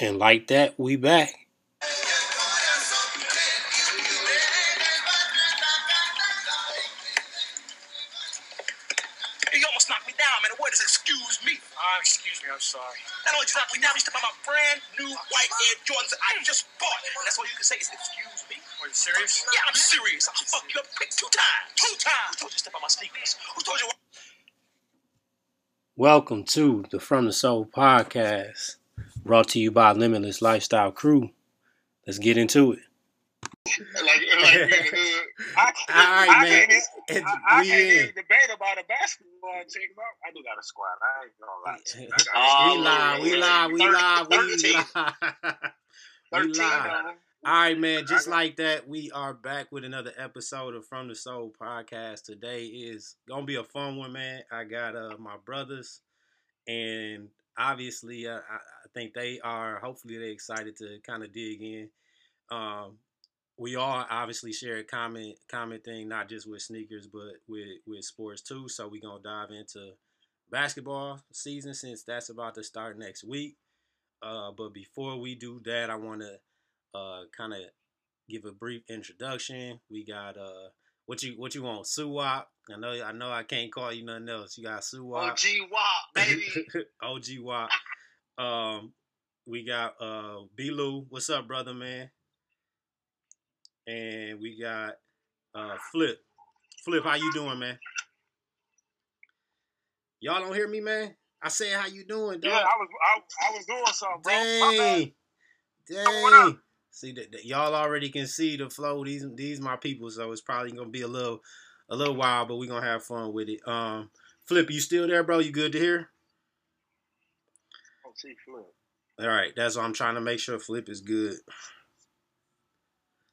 And like that, we back. You almost knocked me down, man. The word is excuse me. Uh, excuse me, I'm sorry. Not only just knocked me down, you stepped on my brand new white Air Jordans that I just bought. And that's all you can say is excuse me. Are you serious? Yeah, I'm serious. I'll fuck you up quick two times. Two times. Who told you to step on my sneakers? Who told you? Welcome to the From the Soul podcast, brought to you by Limitless Lifestyle Crew. Let's get into it. like, like we in the hood. I All right, I man. Can't, I, I can't in. even debate about a basketball team. I do got a squad. I ain't gonna lie. to you. I got a we live, we live, we live, we live. We live. All right, man. Just like that, we are back with another episode of From the Soul podcast. Today is gonna be a fun one, man. I got uh my brothers, and obviously, uh, I, I think they are. Hopefully, they're excited to kind of dig in. Um, we all obviously share a common common thing, not just with sneakers, but with with sports too. So we're gonna dive into basketball season since that's about to start next week. Uh, but before we do that, I want to uh, kind of give a brief introduction. We got uh, what you what you want, Suwap. I know I know I can't call you nothing else. You got Suwap, OG WAP, baby. OG Wap. Um, we got uh, Belu. What's up, brother, man? And we got uh, Flip. Flip, how you doing, man? Y'all don't hear me, man? I said, how you doing, dog? yeah, I was I, I was doing something, bro. Dang, dang. See that, that- y'all already can see the flow. These these my people, so it's probably gonna be a little a little while, but we're gonna have fun with it. Um, Flip, you still there, bro? You good to hear? Oh, see, Flip. All right, that's what I'm trying to make sure. Flip is good.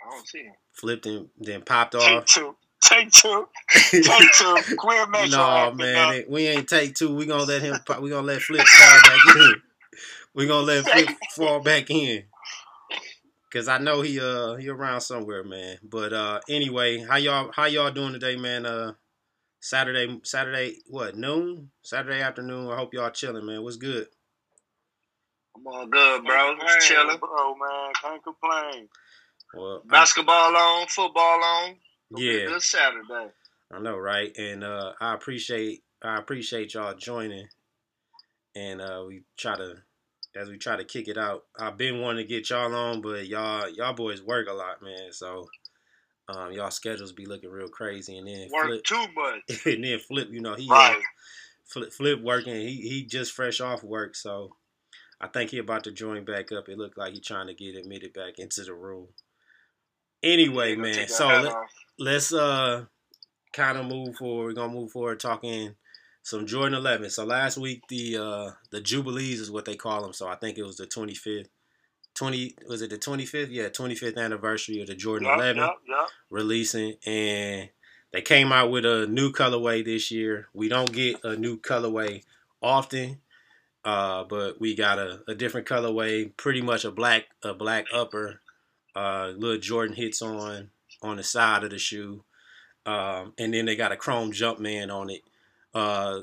I don't see him. Flip then then popped Take off. two. Take two. Take two. Quit making no man, it- we ain't take two. We gonna let him. pop- We gonna let Flip fall back in. We gonna let Flip fall back in. Cause I know he uh he around somewhere, man. But uh anyway, how y'all how y'all doing today, man? Uh Saturday Saturday what noon? Saturday afternoon. I hope y'all chilling, man. What's good? I'm all good, bro. Can't Just chilling. bro, man. Can't complain. Well, I, Basketball on, football on. Gonna be a yeah, Good Saturday. I know, right? And uh I appreciate I appreciate y'all joining. And uh we try to as we try to kick it out. I've been wanting to get y'all on, but y'all y'all boys work a lot, man. So um y'all schedules be looking real crazy and then Work flip too much. and then flip, you know, he uh, flip, flip working. He he just fresh off work, so I think he about to join back up. It looked like he trying to get admitted back into the room. Anyway, man, so let, let's uh kind of move forward. We're gonna move forward talking some Jordan 11. So last week the uh the Jubilees is what they call them. So I think it was the 25th. 20 was it the 25th? Yeah, 25th anniversary of the Jordan Yup, 11 yup, yup. releasing and they came out with a new colorway this year. We don't get a new colorway often. Uh, but we got a, a different colorway, pretty much a black a black upper, uh, little Jordan hits on on the side of the shoe, um, and then they got a chrome Jumpman on it. Uh,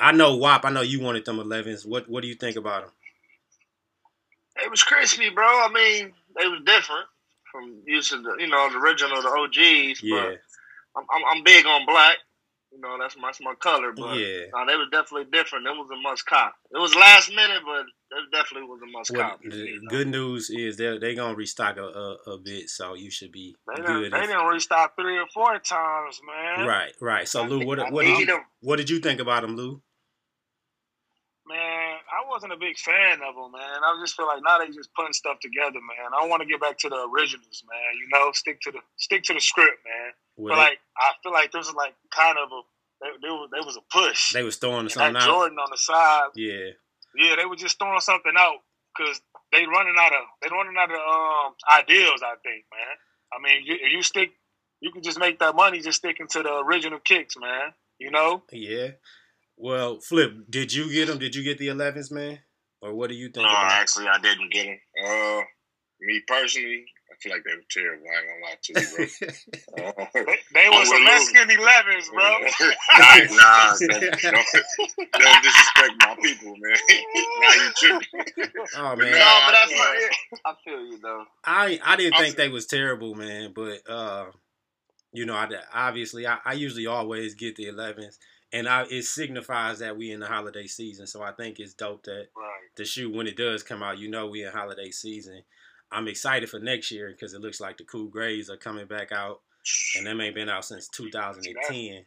I know WAP. I know you wanted them 11s. What what do you think about them? It was crispy, bro. I mean, they was different from using the, you know, the original, the OGs. Yeah, But I'm, I'm, I'm big on black. You know, that's my, that's my color. But yeah. no, they was definitely different. It was a must cop. It was last minute, but it definitely was a must Well, the You know. good news is they're they gonna restock a, a, a bit, so you should be They good. didn't, they if- didn't restock three or four times, man. Right, right. So Lou, what what did you what did you think about him, Lou? Man, I wasn't a big fan of them, man. I just feel like now they just putting stuff together, man. I want to get back to the originals, man. You know, stick to the stick to the script, man. Well, but like, I feel like this is like kind of a they, was, there was a push. they, they was throwing something out. Jordan on the side, Yeah, yeah, they were just throwing something out because they running out of they running out of um, ideals. I think, man. I mean, you, if you stick, you can just make that money just sticking to the original kicks, man. You know, yeah. Well, Flip, did you get them? Did you get the 11s, man? Or what do you think No, actually, I didn't get them. Uh, me personally, feel like they were terrible. I ain't gonna lie to you, bro. Uh, They, they were some Mexican 11s, bro. nah, nah, don't, don't, don't disrespect my people, man. now you tripping. oh But man, nah, No, but that's I- not it. I feel you though. I I didn't think Also- they was terrible, man. But uh, you know, I obviously I, I usually always get the 11s, and I it signifies that we in the holiday season. So I think it's dope that Right. the shoe when it does come out, you know, we in holiday season. I'm excited for next year because it looks like the Cool Grays are coming back out, and them ain't been out since 2010.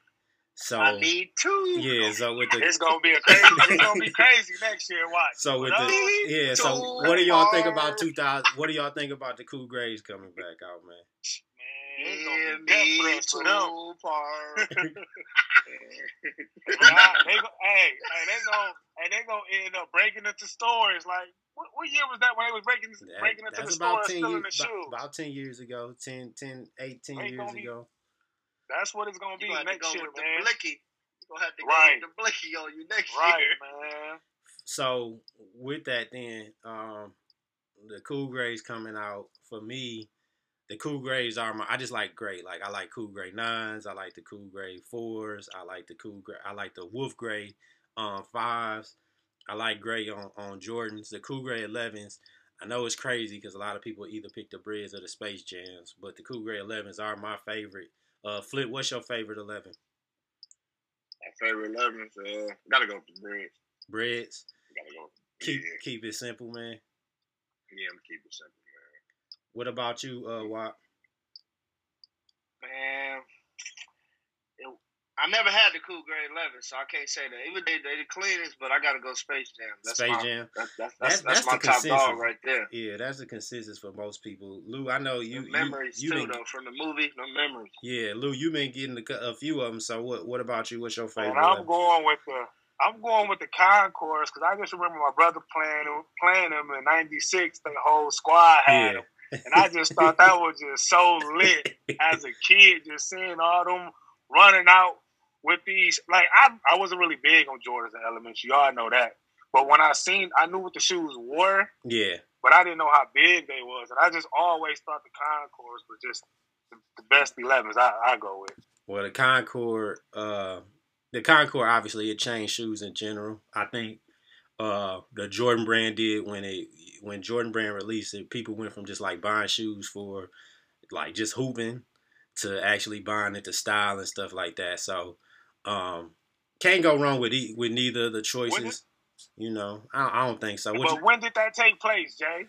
So I need two. yeah, so with the It's gonna be a crazy. It's gonna be crazy next year. Watch. So with But, the yeah, so what do y'all think about 2000? What do y'all think about the Cool Grays coming back out, man? man, it's gonna be death me for them. too, part. Nah, they go, hey, hey, they gonna, hey, they're gonna end up breaking into stores. Like, what, what year was that when they was breaking That- breaking into the that's store about and 10 stealing years, the shoes? about, about 10 years ago, 10, 10 18 years be- ago. That's what it's gonna be gonna to next go year, with the man. blicky. You gonna have to go Right. with the blicky on you next Right, year. man. So with that, then um, the Cool Grays coming out for me. The Cool Grays are my. I just like gray. Like I like Cool Gray nines. I like the Cool Gray fours. I like the Cool Gray. I like the Wolf Gray um, fives. I like gray on on Jordans. The Cool Gray 11s. I know it's crazy because a lot of people either pick the Breds or the Space Jams, but the Cool Gray 11s are my favorite. Uh, Flip, what's your favorite 11? My favorite 11s, uh, gotta go with the Bred. Breds. Gotta go. Keep yeah, keep it simple, man. yeah, I'm gonna keep it simple, man. What about you, uh, Wap? Man, I never had the Cool Grade 11, so I can't say that. Even they they the cleanest, but I gotta go Space Jam. That's Space my, Jam. That's, that's, That's- that's, that's, that's my the top dog right there. Yeah, that's the consensus for most people. Lou, I know you. The memories you too, been- though, from the movie. The memories. Yeah, Lou, you've been getting a, a few of them. So what? What about you? What's your favorite? And I'm one? going with the I'm going with the Concord because I just remember my brother playing them- playing them in '96. The whole squad had Yeah. them, and I just thought that was just so lit as a kid, just seeing all them running out with these. Like I, I wasn't really big on Jordans and Elements. Y'all know that. But when I seen, I knew what the shoes were, yeah, but I didn't know how big they was, and I just always thought the Concord was just the, the best 11s. I, I go with. well, the Concord, uh, the Concord, obviously, it changed shoes in general. I think uh, the Jordan brand did when it when Jordan brand released it. People went from just like buying shoes for like just hooping to actually buying into style and stuff like that. So um, can't go wrong with e- with neither of the choices. You know, I, I don't think so. What But you- when did that take place, Jay?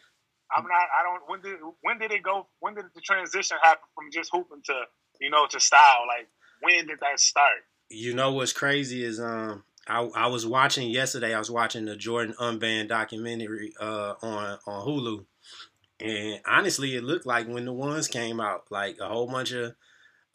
I'm not. I don't. When did when did it go? When did the transition happen from just hooping to you know to style? Like when did that start? You know what's crazy is um I, I was watching yesterday. I was watching the Jordan Unbanned documentary uh on on Hulu, and honestly, it looked like when the ones came out, like a whole bunch of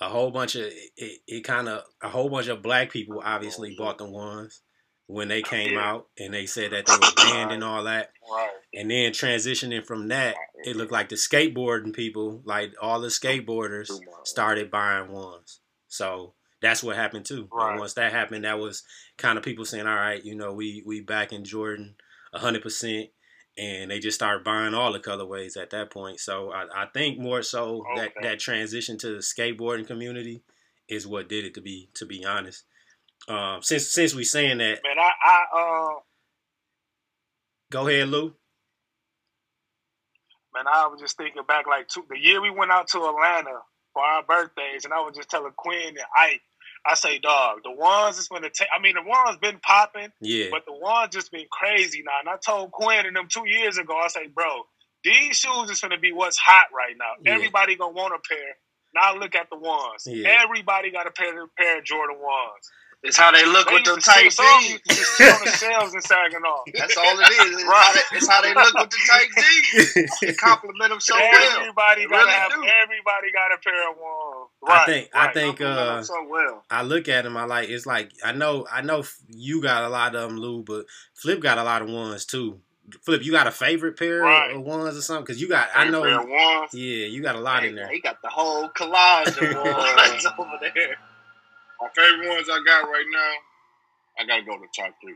a whole bunch of it, it kind of a whole bunch of black people obviously bought the ones when they came Yeah. out, and they said that they were banned and all that. Right. And then transitioning from that, it looked like the skateboarding people, like all the skateboarders, started buying ones. So that's what happened too. And Right. once that happened, that was kind of people saying, "All right, you know, we we back in Jordan, hundred percent," and they just started buying all the colorways at that point. So I, I think more so that that transition to the skateboarding community is what did it. To be to be honest, um, since since we saying that, Man, I I uh go ahead, Lou. man, I was just thinking back like two, the year we went out to Atlanta for our birthdays, and I was just telling Quinn and Ike, I say, dog, the ones that's gonna take. I mean, the ones been popping. Yeah, But the ones just been crazy now. And I told Quinn and them two years ago, I say, bro, these shoes is gonna be what's hot right now. Yeah. Everybody gonna want a pair. Now look at the ones. Yeah. Everybody got a pair pair of Jordan ones. It's how they look They with them to tight jeans. just sit on the shelves in Saginaw. That's all it is. It's, Right. how, they, it's how they look with the tight jeans. They compliment them so well. everybody gotta really have. do. Everybody got a pair of ones. I Right, think I think uh so well. I look at him. I like it's like I know I know you got a lot of them, Lou, but Flip got a lot of ones too. Flip, you got a favorite pair Right. of ones or something? Because you got I know, Pair of ones. yeah, you got a lot in there. He got the whole collage of ones over there. My favorite ones I got right now, I gotta go to top three.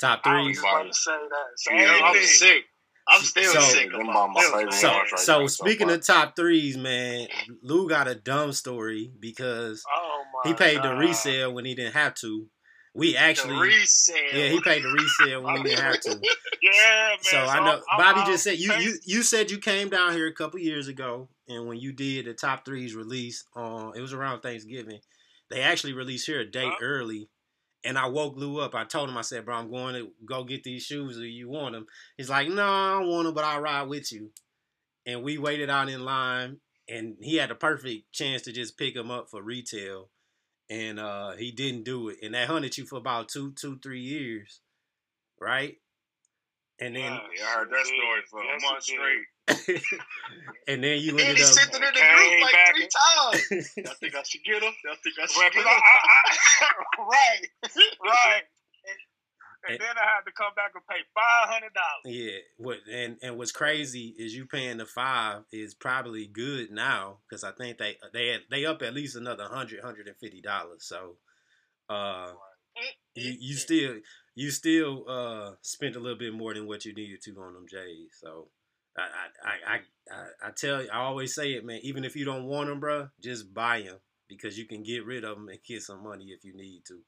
Top I was about to say that. Same Yeah, I thing. was sick. I'm still So- sick of are my favorite So, ones right so now, speaking far. of top threes, man, Lou got a dumb story because Oh he paid the resale when he didn't have to. We actually, the resale. yeah, he paid the resale when he didn't have to. Yeah, man. So I know I'm- I'm- Bobby I'm just said you, you you said you came down here a couple years ago, and when you did the top threes release on it was around Thanksgiving, they actually released here a day Huh? early. And I woke Lou up. I told him, I said, "Bro, I'm going to go get these shoes. Do you want them?" He's like, "No, I don't want them, but I'll ride with you." And we waited out in line, and he had the perfect chance to just pick them up for retail, and uh, he didn't do it. And that hunted you for about two, two, three years, right? And then Yeah. Yeah, I heard that story for Yes, a month he straight. and then you And ended he up. sent it in the Came group like back three times. Y'all think I should get him? Y'all think I Right, get him? I- I- I- right, right. And, And- and then I had to come back and pay five hundred dollars. Yeah, what and and what's crazy is you paying the five is probably good now because I think they they had, they up at least another hundred hundred and fifty dollars. So, uh, you you still you still uh spent a little bit more than what you needed to on them J's. So, I I I I, I tell you, I always say it, man. Even if you don't want them, bro, just buy them because you can get rid of them and get some money if you need to.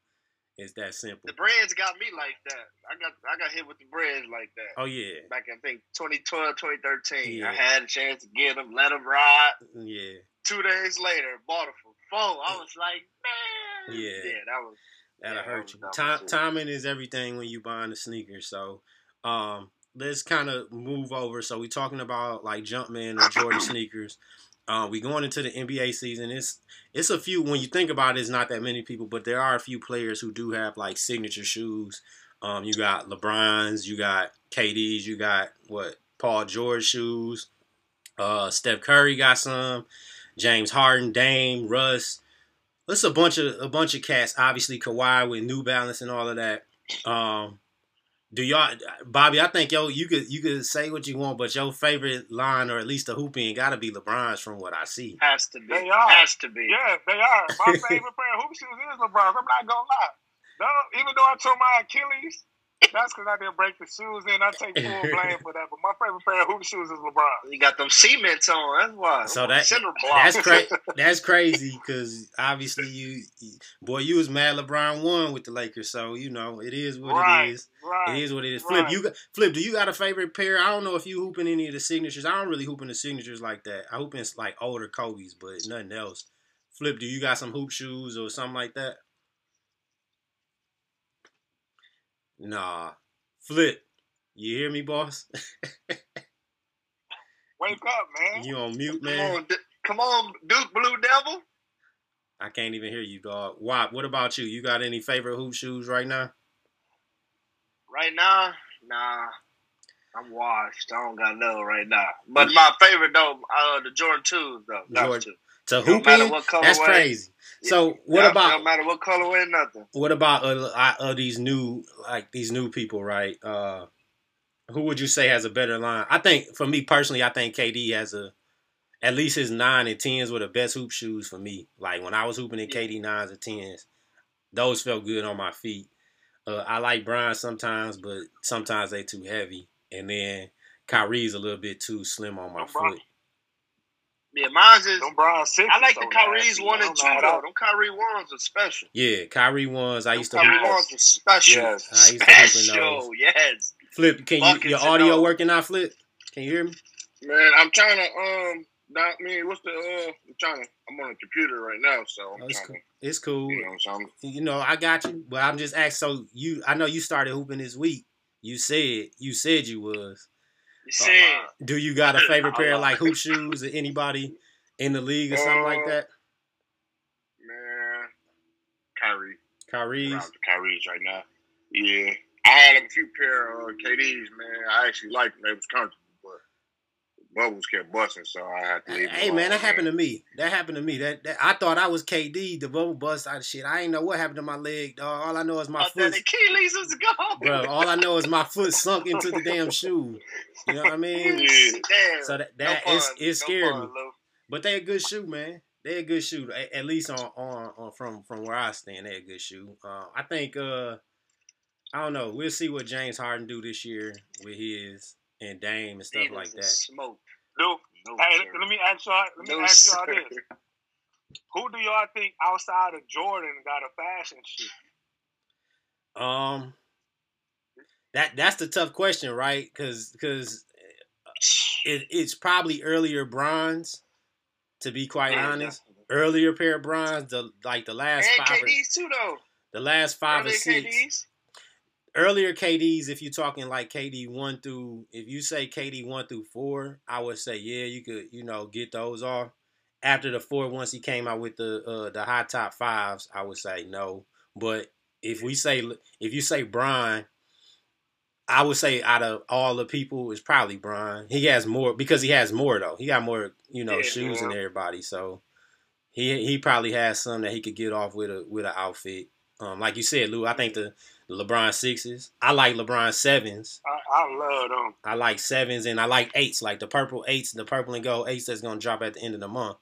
It's that simple. The Breds got me like that. I got I got hit with the Breds like that. Oh yeah, Back in I think 2012, 2013. Yeah. I had a chance to get them, let them ride. yeah. Two days later, bought them for four. I was like, man. Yeah. Yeah, that was. That'll Yeah, hurt you. dumb Time, shit. timing is everything when you buying the sneakers. So, um, let's kind of move over. So we talking about like Jumpman or Jordan sneakers. Uh, we going into the NBA season. It's it's a few. When you think about it, it's not that many people, but there are a few players who do have like signature shoes. Um, you got LeBrons, you got KD's, you got what Paul George shoes. Uh, Steph Curry got some. James Harden, Dame, Russ. It's a bunch of a bunch of cats. Obviously, Kawhi with New Balance and all of that. Um, do y'all, Bobby? I think yo, you could you could say what you want, but your favorite line or at least the hooping got to be LeBron's from what I see. Has to be. They are. Has to be. Yeah, they are. My favorite pair of hoop shoes is LeBron's. I'm not gonna lie. No, even though I tore my Achilles, that's because I didn't break the shoes in. I take full blame for that. But my favorite pair of hoop shoes is LeBron. You got them cements on. That's why. So that Cinder block. that's crazy. That's crazy because obviously you, boy, you was mad LeBron won with the Lakers, so you know it is what right, it is. right. It is what it is. Flip, Right. you got Flip. Do you got a favorite pair? I don't know if you hooping any of the signatures. I don't really hoop in the signatures like that. I hoop in like older Kobe's, but nothing else. Flip, do you got some hoop shoes or something like that? Nah. Flip, you hear me, boss? Wake up, man. you on mute, Come man? on, D- come on, Duke Blue Devil. I can't even hear you, dog. Wop, what about you? You got any favorite hoop shoes right now? Right now, nah. I'm washed. I don't got no right now. But my favorite though, uh, the Jordan twos though. Jordan. To. To Don't hoop matter in? what colorway. That's crazy. So what Yeah, about Don't matter what colorway, nothing. what about uh, uh, these new like these new people, right? Uh, who would you say has a better line? I think for me personally, I think KD has a at least his nine and tens were the best hoop shoes for me. Like when I was hooping in KD nines and tens, those felt good on my feet. Uh, I like Brian sometimes, but sometimes they too heavy. And then Kyrie's a little bit too slim on my bro. foot. Yeah, mine's is. Them Brown six. I like so the Kyrie's nasty. one I'm and two mad though. Them Kyrie ones are special. Yeah, Kyrie ones. I Them used to Kyrie ones are special. Yes. I used to hoop Special, those. yes. Flip, can you your audio all. working out? Flip, can you hear me? Man, I'm trying to um. Down, I mean, what's the uh? I'm trying to. I'm on a computer right now, so I'm Oh, it's trying cool. It's cool. You know, so I'm, you know, I got you, but I'm just asking. So you, I know you started hooping this week. You said you said you was. You see, Do you got a favorite pair of like hoop shoes or anybody in the league or something like Uh, that? man, Kyrie. Kyrie's. Around the Kyrie's right now. Yeah, I had a few pair of KDs. Man, I actually liked them. They was comfortable, but bubbles kept busting, so I had to leave. Hey man, that happened to me. That happened to me. That, that I thought I was KD. The bubble bust out of shit. I ain't know what happened to my leg, dog. All I know is my I foot. thought Achilles was gone. Bro, all I know is my foot sunk into the damn shoe. You know what I mean? Yeah. Damn. So that no that fun. is it scared fun, me. Lou. But they a good shoe, man. They a good shoe. A- At least on on, on from from where I stand, they a good shoe. Uh, I think uh, I don't know. We'll see what James Harden do this year with his. and Dame and stuff He like that. Smoke. Dude, No, hey, sir. let me ask y'all. Let me No, ask y'all sir. this: Who do y'all think outside of Jordan got a fashion shoe? Um, that that's the tough question, right? Because because it, it's probably earlier Brons. To be quite Yeah, honest, earlier pair of Brons, the like the last And five, or, KD's too though. the last five or six. KD's. Earlier KDs, if you're talking like KD one through, if you say KD one through four, I would say yeah, you could you know get those off. After the four, once he came out with the uh, the high top fives, I would say no. But if we say if you say Brian, I would say out of all the people, it's probably Brian. He has more because he has more though. He got more you know Yeah, shoes than everybody, so he he probably has some that he could get off with a with an outfit. Um, like you said, Lou, I think the LeBron sixes. I like LeBron sevens. I, I love them. I like sevens and I like eights, like the purple eights, the purple and gold eights that's gonna drop at the end of the month.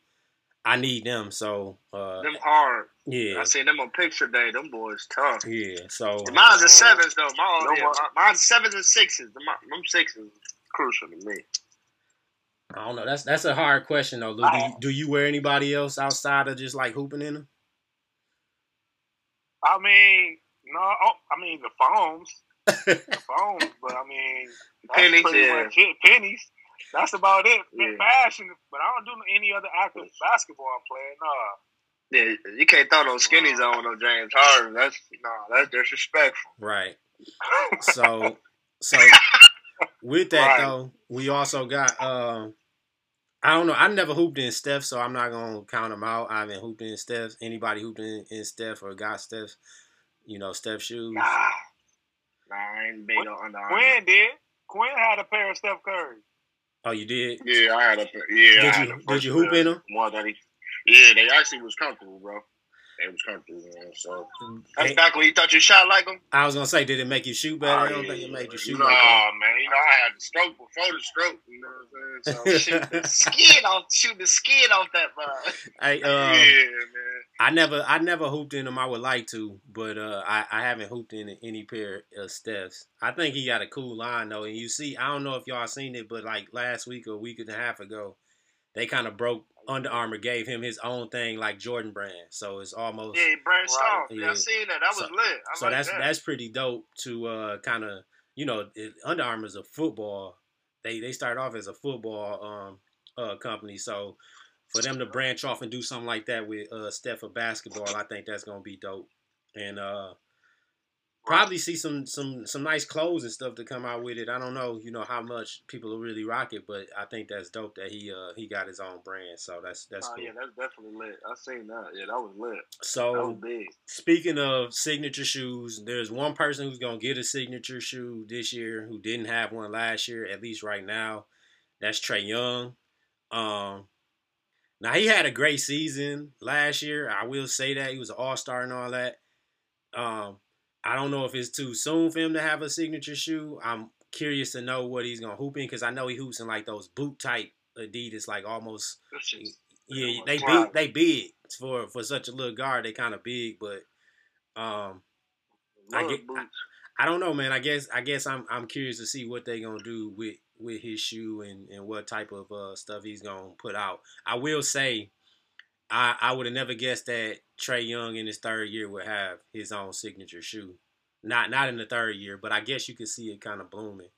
I need them. So uh, Them hard. yeah, I seen them on picture day. Them boys tough. yeah. So Mine's the sevens though. My, No yeah, my- mine's sevens and sixes. Them, them sixes crucial to me. I don't know. That's that's a hard question though, Lou. Do you, do you wear anybody else outside of just like hooping in them? I mean, no, oh, I mean the Foams, the Foams, but I mean that's Pennies, pretty yeah. much it. Pennies. That's about it. Yeah. Fashion, but I don't do any other active basketball player. No. Yeah, you can't throw no skinnies on no James Harden. That's no, that's disrespectful. right. So so with that Right. though, we also got um I don't know. I never hooped in Steph, so I'm not gonna count them out. I haven't hooped in Steph. Anybody hooped in, in Steph or got Steph, you know, Steph shoes. Nah, nah, I ain't big on Under Armour. Quinn did. Quinn had a pair of Steph Curry. Oh, you did? Yeah, I had a pair. yeah. Did you a did you hoop in them? One that he, yeah, they actually was comfortable, bro. They was comfortable, man. So That's Hey, back when you thought you shot like him. I was gonna say, did it make you shoot better? I don't Oh, think it made you shoot You know, better. man. You know, I had the stroke before the stroke. You know what I'm saying? So, Shoot the skin off, shoot the skin off that bud. Hey, um, yeah, man. I never, I never hooped in them. I would like to, but uh, I, I haven't hooped in any pair of Steph's. I think he got a cool line though, and you see, I don't know if y'all seen it, but like last week or a week and a half ago, they kind of broke. Under Armour gave him his own thing, like Jordan Brand. So it's almost Yeah, he branched Right. off. Yeah, Yeah. I seen that. That was So- lit. I so like that's that. that's pretty dope to uh, kind of you know it, Under Armour's a football. They they start off as a football um uh company, so for them to branch off and do something like that with uh Steph for basketball, I think that's gonna be dope. And uh probably see some some some nice clothes and stuff to come out with it. I don't know, you know how much people will really rock it, but I think that's dope that he uh he got his own brand. So that's that's oh cool. yeah, that's definitely lit. I seen that. Yeah, that was lit. So was big. Speaking of signature shoes, there's one person who's gonna get a signature shoe this year who didn't have one last year, at least right now. That's Trae Young. Um, now he had a great season last year. I will say that he was an all star and all that. Um, I don't know if it's too soon for him to have a signature shoe. I'm curious to know what he's gonna hoop in because I know he hoops in like those boot type Adidas, like almost shit's- yeah, they big. They big for for such a little guard. They kind of big, but um, I get- boots. I don't know, man. I guess I guess I'm I'm curious to see what they gonna do with with his shoe and and what type of uh, stuff he's gonna put out. I will say, I I would have never guessed that Trae Young in his third year would have his own signature shoe. Not not in the third year, but I guess you could see it kind of blooming.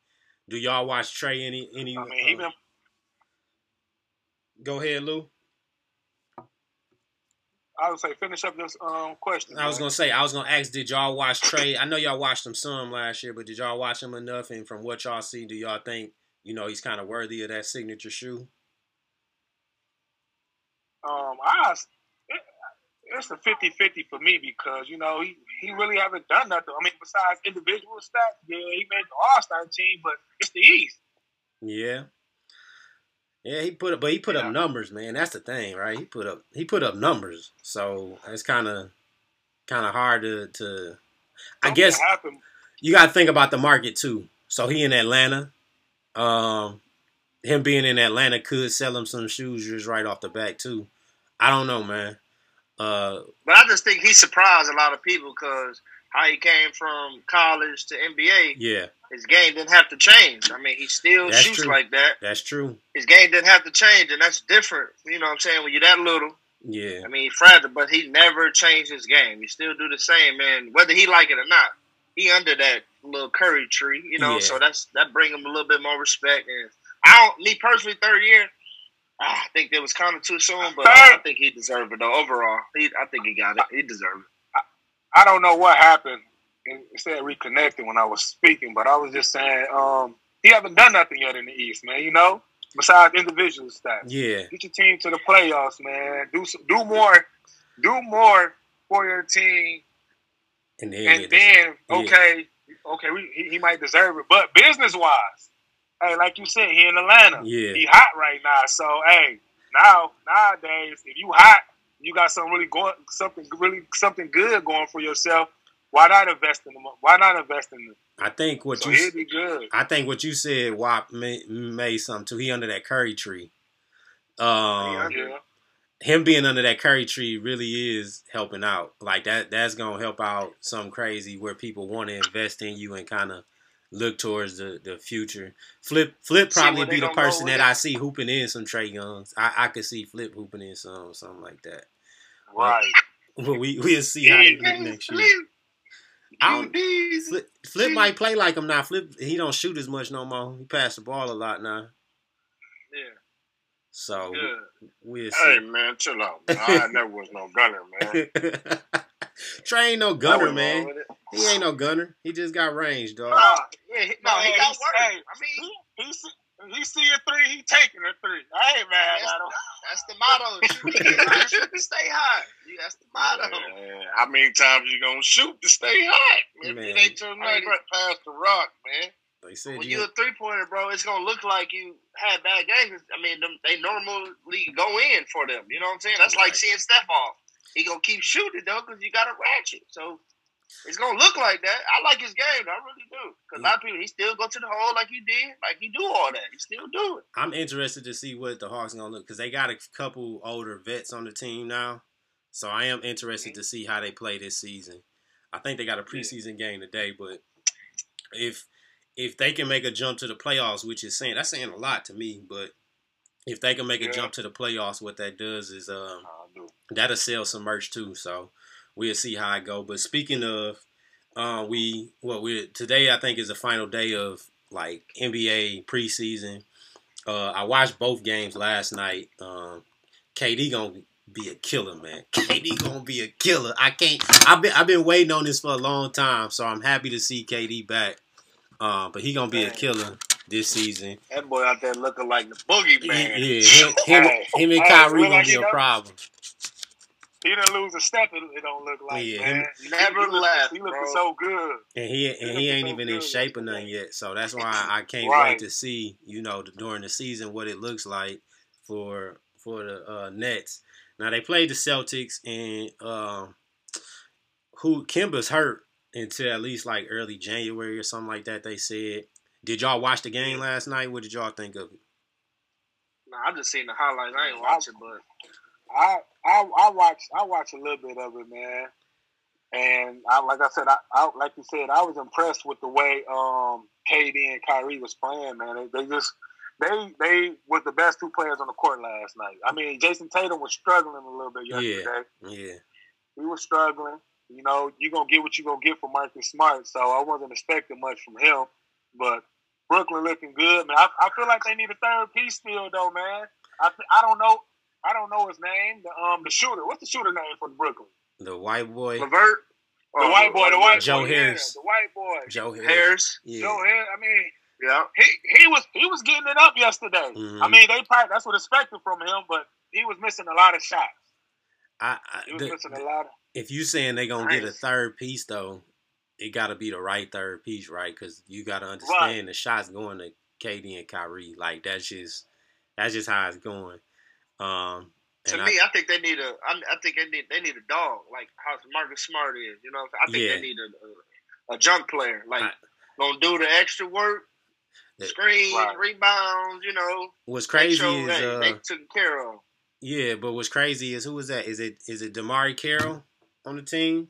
Do y'all watch Trae any any? I mean, he uh, go ahead, Lou. I would say finish up this um question. I was gonna say, I was gonna ask, did y'all watch Trae? I know y'all watched him some last year, but did y'all watch him enough? And from what y'all see, do y'all think you know he's kind of worthy of that signature shoe? Um, I it, it's a 50-50 for me because you know he he really haven't done nothing. I mean, besides individual stats, yeah, he made the All Star team, but it's the East. Yeah, yeah, he put up, but he put Yeah. up numbers, man. That's the thing, right? He put up, he put up numbers, so it's kind of, kind of hard to, to. I Something guess happened. you got to think about the market too. So he in Atlanta, um, him being in Atlanta could sell him some shoes just right off the back too. I don't know, man. Uh, But I just think he surprised a lot of people because how he came from college to NBA, Yeah, his game didn't have to change. I mean, he still That's shoots true. like that. that's true. His game didn't have to change, and that's different. You know what I'm saying? When you're that little, Yeah, I mean, he's fragile, but he never changed his game. He still do the same, man. Whether he like it or not, he under that little Curry tree, you know. Yeah. So that's that bring him a little bit more respect. And I don't, me personally, third year, I think it was kind of too soon, but I think he deserved it though. Overall, he, I think he got it. He deserved it. I don't know what happened. and It said reconnected when I was speaking, but I was just saying, um, he haven't done nothing yet in the East, man. You know, besides individual stats. yeah, Get your team to the playoffs, man. Do some, do more, do more for your team, and then, and it is- then Yeah. okay, okay, we, he, he might deserve it. But business wise, hey, like you said, he in Atlanta. Yeah. he hot right now. So hey, now nowadays, if you hot, you got something really going, something really something good going for yourself. Why not invest in them? Why not invest in them? I think what So you be good. I think what you said, Wop made, made something too. He under that curry tree. Um, Yeah. him being under that curry tree really is helping out. Like that, that's gonna help out some crazy where people want to invest in you and kind of look towards the, the future. Flip, Flip probably be the person that. I see hooping in some Trae Youngs. I, I could see Flip hooping in some something like that. Right. But we we'll see how they look next year. I don't- Flip, Flip might play like him now. Flip he don't shoot as much no more. He passed the ball a lot now. Yeah, So good. we'll see. Hey man, chill out. Man. I never was no gunner, man. Trae ain't no gunner, man. Wrong with it. He ain't no gunner. He just got range, dog. Nah, Yeah, he, no, he got he's- work. hey, I mean, he, he see, he see a three, he taking a three. I ain't mad Yes. at him. that's the motto. Shoot to get hot, shoot to stay hot. That's the motto. Man, how many times you gonna shoot to stay hot? Man, Man. it ain't too much past the rock, man. They said When you. you a three pointer, bro, it's gonna look like you had bad games. I mean, them, they normally go in for them. You know what I'm saying? That's like seeing Steph off. He gonna keep shooting though, because you got a ratchet. So it's gonna look like that. I like his game. I really do. Because a lot of people, he still go to the hole like he did, like he do all that. He still do it. I'm interested to see what the Hawks gonna look because they got a couple older vets on the team now. So I am interested to see how they play this season. I think they got a preseason game today, but if if they can make a jump to the playoffs, which is saying that's saying a lot to me, but if they can make a jump to the playoffs, what that does is um do. that'll sell some merch too. So we'll see how it go. But speaking of, uh, we well we today I think is the final day of like NBA preseason. Uh, I watched both games last night. Um, KD gonna be a killer, man. KD gonna be a killer. I can't. I've been I've been waiting on this for a long time, so I'm happy to see KD back. Um, but he gonna be a killer this season. That boy out there looking like the boogie man. Yeah, him, him, him and Kyrie gonna be a problem. He didn't lose a step. It, it don't look like Yeah, man. him- He- Never he left, He looking so good. And he and he looking ain't so even in shape or nothing yet. So that's why I can't Right. wait to see, you know, during the season what it looks like for for the uh, Nets. Now they played the Celtics and um, who Kemba's hurt until at least like early January or something like that. They said. Did y'all watch the game last night? What did y'all think of it? Nah, I just seen the highlights. I ain't watching, but I I I watched I watched a little bit of it, man. And I like I said, I, I like you said, I was impressed with the way um KD and Kyrie was playing, man. They, they just they they was the best two players on the court last night. I mean, Jayson Tatum was struggling a little bit yesterday. Yeah, He was struggling. You know, you're gonna get what you're gonna get from Marcus Smart, so I wasn't expecting much from him. But Brooklyn looking good, man. I, I feel like they need a third piece still, though, man. I I don't know I don't know his name. The um the shooter. What's the shooter name for the Brooklyn? the white boy Levert, The white boy, the white boy. Joe boy, Harris. Yeah, the white boy. Joe Harris. Harris. Yeah, Joe Harris. I mean, Yeah. he he was he was getting it up yesterday. Mhm. I mean, they probably that's what expected from him, but he was missing a lot of shots. I, I, He was the- missing a lot. Of, if you saying they're gonna get a third piece though, it got to be the right third piece, right? Because you got to understand the shots going to KD and Kyrie. Like that's just that's just how it's going. Um, To and I- me, I think they need a. I, I think they need they need a dog like how Marcus Smart is. You know, what I'm saying? I think Yeah. they need a, a a junk player like I- gonna do the extra work, Yeah. screens, Right. rebounds. You know, what's crazy sure is hey, uh, they taken care of. yeah, but what's crazy is who is that? Is it is it DeMarre Carroll on the team?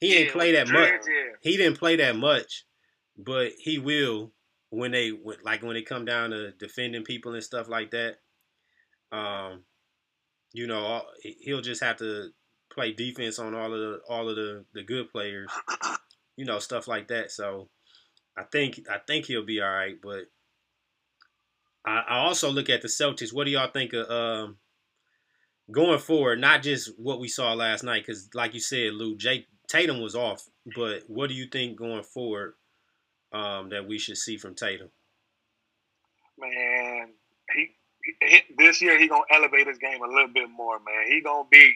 he didn't play that with much. Yeah. He didn't play that much, but he will when they like when they come down to defending people and stuff like that. Um, you know, he'll just have to play defense on all of the all of the the good players. You know, stuff like that. So, I think I think he'll be all right. But I, I also look at the Celtics. What do y'all think of um, going forward? Not just what we saw last night, because like you said, Lou, Jake Tatum was off. But what do you think going forward um, that we should see from Tatum? man, this year he gonna elevate his game a little bit more, man. He gonna be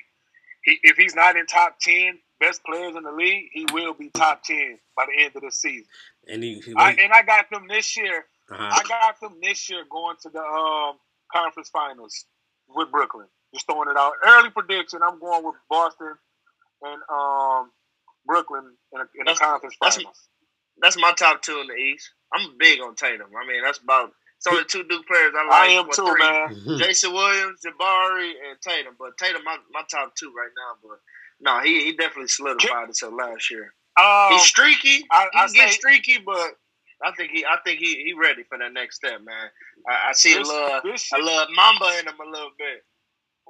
he, if he's not in top ten best players in the league, he will be top ten by the end of the season. And he, he I, and I got them this year. uh-huh. I got them this year going to the um, conference finals with Brooklyn. Just throwing it out. Early prediction. I'm going with Boston and um, Brooklyn in, a, in the That's- conference that's- finals. That's my top two in the East. I'm big on Tatum. I mean, that's about it's only two Duke players I I like. am too, three? man. Jason Williams, Jabari, and Tatum. But Tatum, my, my top two right now. But no, he he definitely solidified himself last year. Um, He's streaky. I- he I can get say- streaky, but I think he I think he he ready for that next step, man. I, I see a this, little this a little mamba in him a little bit.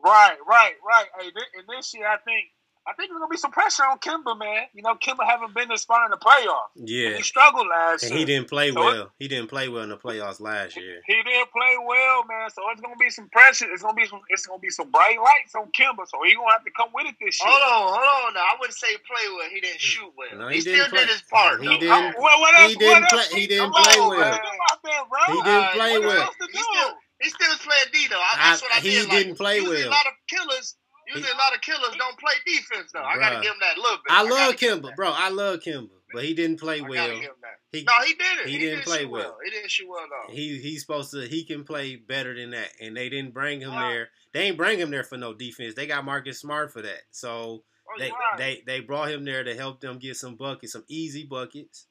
right, right, right. Hey, thi- and this year, I think I think there's gonna be some pressure on Kemba, man. You know, Kemba haven't been this far in the playoffs. Yeah, He struggled last and year. he didn't play So it- well. He didn't play well in the playoffs last year. He didn't play well, man. So it's gonna be some pressure. It's gonna be some. It's gonna be some bright lights on Kemba. So he gonna have to come with it this year. Hold on, hold on. Now I wouldn't say play well. He didn't shoot well. No, he, he still didn't play- did his part. he though. didn't- Uh, well, what else, he didn't what else play- he didn't play on, well. man. Come out there, bro. He didn't Uh, play what well. else to He do? still, he still was playing D though. I, I- that's what I he did. He didn't like, play usually well. A lot of killers, usually a lot of killers don't play defense though. I gotta give him that little bit. I gotta love Kemba, bro. I love Kemba, but he didn't play I well. give him that. He, No, he didn't. he He, didn't didn't play shoot well. He didn't shoot well though. he he's supposed to. He can play better than that, and they didn't bring him Wow. there. They ain't bring him there for no defense. They got Marcus Smart for that. So Oh, they right. they they brought him there to help them get some buckets, some easy buckets,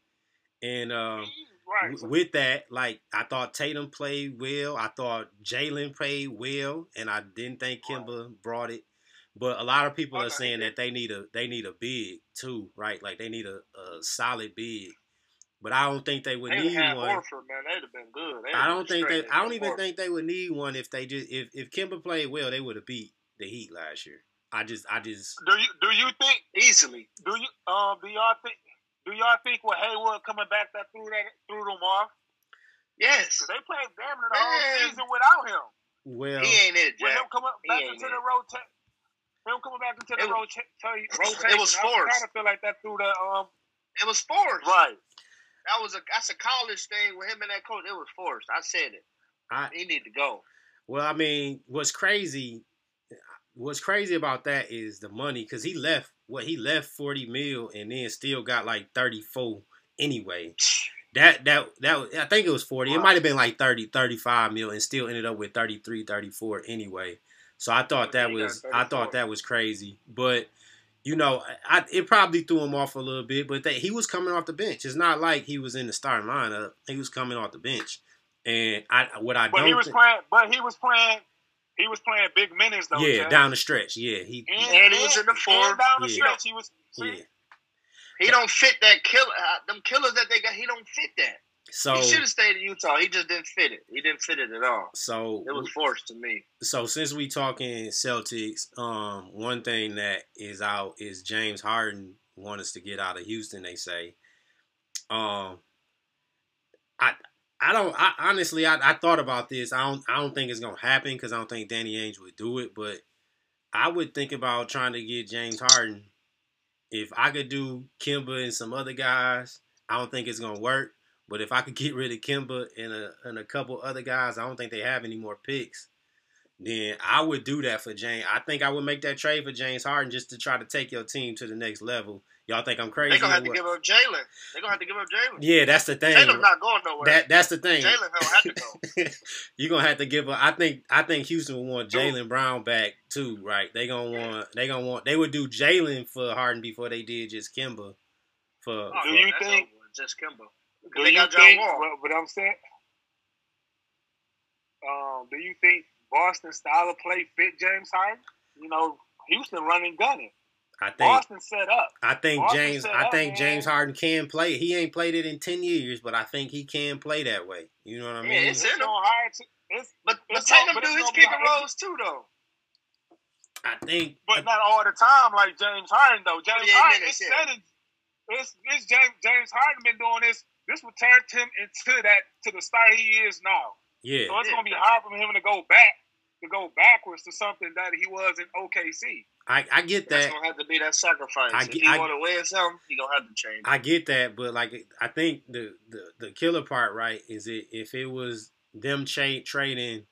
and um. right. w- with that, like I thought Tatum played well. I thought Jaylen played well, and I didn't think Kemba brought it. But a lot of people are saying that they need a they need a big too, right? Like they need a, a solid big. But I don't think they would They need had one. Horford, man. They'd have been good. They'd I have don't been think they. I don't even Horford. think they would need one if they just if if Kemba played well, they would have beat the Heat last year. I just I just Do you do you think easily. do you um do y'all think do y'all think with Hayward coming back that threw that threw them off? Yes, they played damn near the whole season without him. well he ain't it, With Jack. him coming back into it. the rotation, him coming back into the It was- rota- rotation. it was forced. I forced. kind of feel like that threw the um It was forced. right. That was a that's a college thing with him and that coach. It was forced. I said it. I He need to go. Well, I mean, what's crazy, what's crazy about that is the money because he left what he left forty mil and then still got like thirty four anyway. That that that I think it was forty. It might have been like 30, 35 mil and still ended up with 33, 34 anyway. So I thought that was I thought that was crazy, but. You know, I, it probably threw him off a little bit, but they, he was coming off the bench. It's not like he was in the starting lineup. He was coming off the bench, and I what I But don't he was thi- playing. But he was playing. He was playing big minutes though. yeah, Jack. down the stretch. Yeah, he. And, And he was in the and fourth. down the Yeah. stretch. He was. yeah. He don't fit that killer. Uh, them killers that they got. He don't fit that. So he should have stayed in Utah. He just didn't fit it. He didn't fit it at all. so It was forced to me. so since we talking Celtics, um, one thing that is out is James Harden want us to get out of Houston. They say, um, I. I don't. I, honestly, I, I thought about this. I don't. I don't think it's gonna happen because I don't think Danny Ainge would do it. But I would think about trying to get James Harden. If I could do Kemba and some other guys, I don't think it's gonna work. But if I could get rid of Kemba and a and a couple other guys, I don't think they have any more picks. Then I would do that for James. I think I would make that trade for James Harden just to try to take your team to the next level. Y'all think I'm crazy? They're gonna or have to give up Jaylen. They're gonna have to give up Jaylen. yeah, that's the thing. Jaylen's not going nowhere. That that's the thing. Jaylen don't have to go. You're gonna have to give up. I think I think Houston will want Jaylen Brown back too, right? They gonna want they gonna want they would do Jaylen for Harden before they did just Kemba for. Oh, Do yeah, you think- just Kemba? Do they you got John think? Wall. What, what I'm saying. Um, do you think Boston style of play fit James Harden? You know, Houston running gunning. I think Boston set up. I think Boston James set I up, think man. James Harden can play. He ain't played it in ten years, but I think he can play that way. You know what I Yeah, mean? it's in him. gonna hire it's, But but It's Tatum do his pick and rolls too, though. I think but not all the time like James Harden though. James 48 Harden minutes, it's yeah. it's, it's James James Harden been doing this. This will turn him into that to the star he is now. yeah. So it's Yeah. gonna be hard for him to go back to go backwards to something that he was in OKC. I, I get That's that. gonna have to be that sacrifice. I if get- he I- want to win something, he gonna have to change. I get that, but like I think the the, the killer part, right, is it if it was them cha- trading,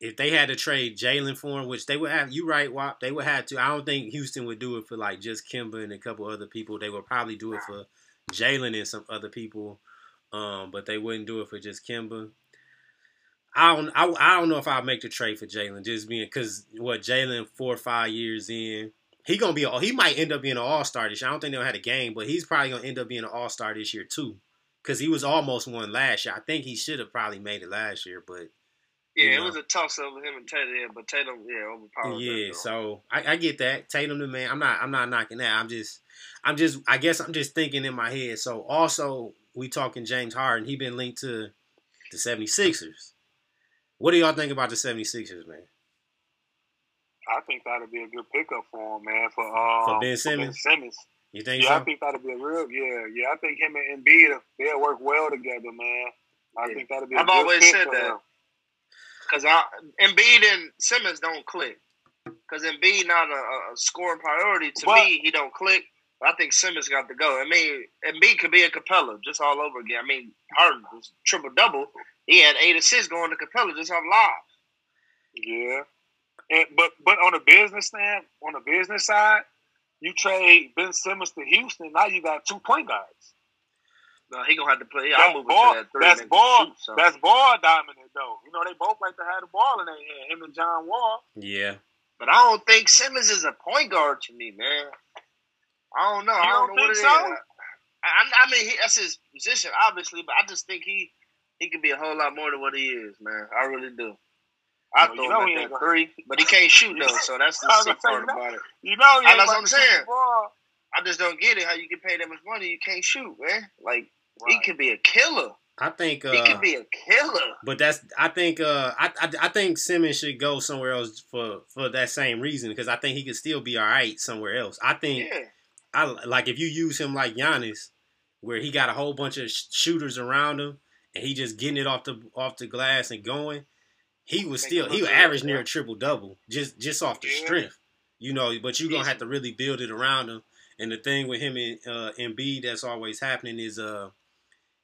if they had to trade Jaylen for him, which they would have, you right, Wop, they would have to. I don't think Houston would do it for like just Kemba and a couple other people. They would probably do it for Jaylen and some other people, um, but they wouldn't do it for just Kemba. I don't, I, I don't know if I'll make the trade for Jaylen just being because what Jaylen four or five years in, he gonna be a, he might end up being an all star this year. I don't think they'll have a game, but he's probably gonna end up being an all star this year too, because he was almost one last year. I think he should have probably made it last year, but yeah, you it was a toss up with him and Tatum, but Tatum, yeah, overpowered. yeah. So I, I get that Tatum the man. I'm not I'm not knocking that. I'm just I'm just I guess I'm just thinking in my head. So also we talking James Harden. He been linked to the 76ers. What do y'all think about the 76ers, man? I think that'd be a good pickup for him, man. For um, For Ben Simmons? Simmons. You think Yeah, I think that'd be a real. Yeah, yeah. I think him and Embiid they'll work well together, man. I Yeah. think that'd be. A I've good always fit said for that. him. Because Embiid and Simmons don't click. Because Embiid not a, a scoring priority to But- me. He don't click. But I think Simmons got to go. I mean, Embiid could be a Capela just all over again. I mean, Harden was triple double. He had eight assists going to Capela just off live. Yeah, and but but on a business stand, on the business side, you trade Ben Simmons to Houston. Now you got two point guards. No, he gonna have to play. Yeah, That's I'm moving ball. to that three. That's ball. shoot, so. That's ball dominant though. You know they both like to have the ball in their hand. Him and John Wall. Yeah. But I don't think Simmons is a point guard to me, man. I don't know. I don't, don't know what it think is. so? I, I mean, he, that's his position, obviously, but I just think he he could be a whole lot more than what he is, man. I really do. I Well, throw you know him he at ain't that gonna- three, but he can't shoot though, so that's the I was sick part you know- about it. You know he I ain't know what about I'm to shoot saying. the ball. I just don't get it how you can pay that much money you can't shoot, man. Like he could be a killer. I think he uh could be a killer. But that's I think uh I, I I think Simmons should go somewhere else for for that same reason because I think he could still be all right somewhere else. I think Yeah. I like if you use him like Giannis, where he got a whole bunch of sh- shooters around him and he just getting it off the off the glass and going. He was still he would average near a triple double just just off the strength, you know. But you're gonna have to really build it around him. And the thing with him and uh, Embiid that's always happening is uh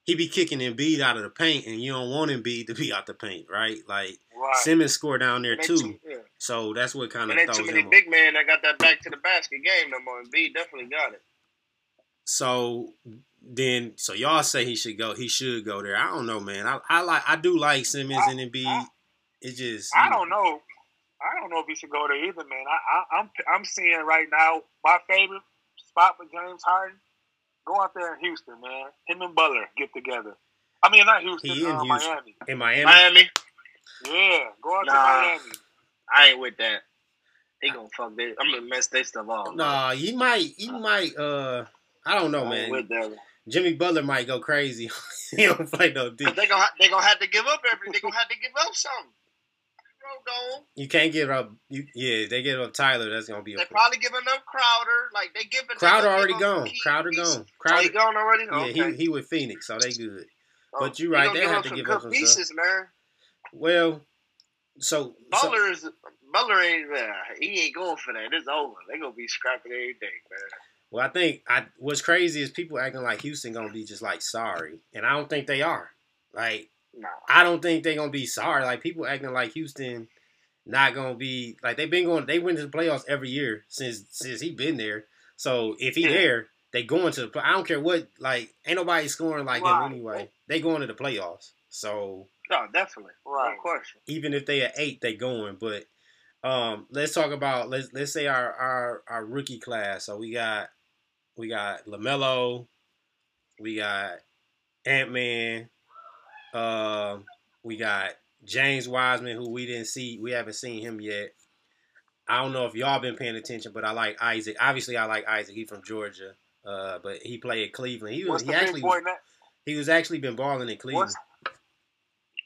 he be kicking Embiid out of the paint, and you don't want Embiid to be out the paint, right? Like Right. Simmons score down there too, too- yeah. so that's what kind of throws too many big men that got that back to the basket game no more. And B definitely got it. So then, so y'all say he should go. He should go there. I don't know, man. I, I like. I do like Simmons I- and Embiid. I- It's just. I don't know. I don't know if he should go there either, man. I, I, I'm I'm seeing right now my favorite spot for James Harden. Go out there in Houston, man. Him and Butler get together. I mean, not Houston, He in uh, Houston. Miami. in Miami. Miami, Yeah, go out Nah. to Miami. I ain't with that. He gonna fuck this. I'm gonna mess this stuff up. Nah, he might. He might. Uh, I don't know, I ain't man. with that. Jimmy Butler might go crazy. he don't play no D. Cause they gonna they gonna have to give up everything. They gonna have to give up something. Gone. You can't give up. You, yeah, they give up Tyler. That's gonna be a They probably giving up Crowder. Like they giving. Crowder already gone. Crowder gone. Oh, he Crowder. gone already. Yeah, okay. he he with Phoenix, so they good. Oh, but you're right, they have to give up some pieces, man. Well, so, so Butler is Butler ain't uh, he ain't going for that. It's over. They gonna be scrapping every day, man. Well, I think I what's crazy is people acting like Houston gonna be just like sorry, and I don't think they are. Like Nah. I don't think they're gonna be sorry. Like people acting like Houston not gonna be like they've been going. They went to the playoffs every year since since he been there. So if he Yeah. there, they going to the. play- I don't care what. Like ain't nobody scoring like Right. him anyway. They going to the playoffs. So No, definitely. Right. No question. even if they at eight, they going. But um, let's talk about let's let's say our our our rookie class. So we got we got Lamelo, we got Ant Man, um, we got James Wiseman, who we didn't see, we haven't seen him yet. I don't know if y'all been paying attention, but I like Isaac. Obviously, I like Isaac. He from Georgia, uh, but he played at Cleveland. He was What's he the actually big boy name? he was actually been balling in Cleveland. What's,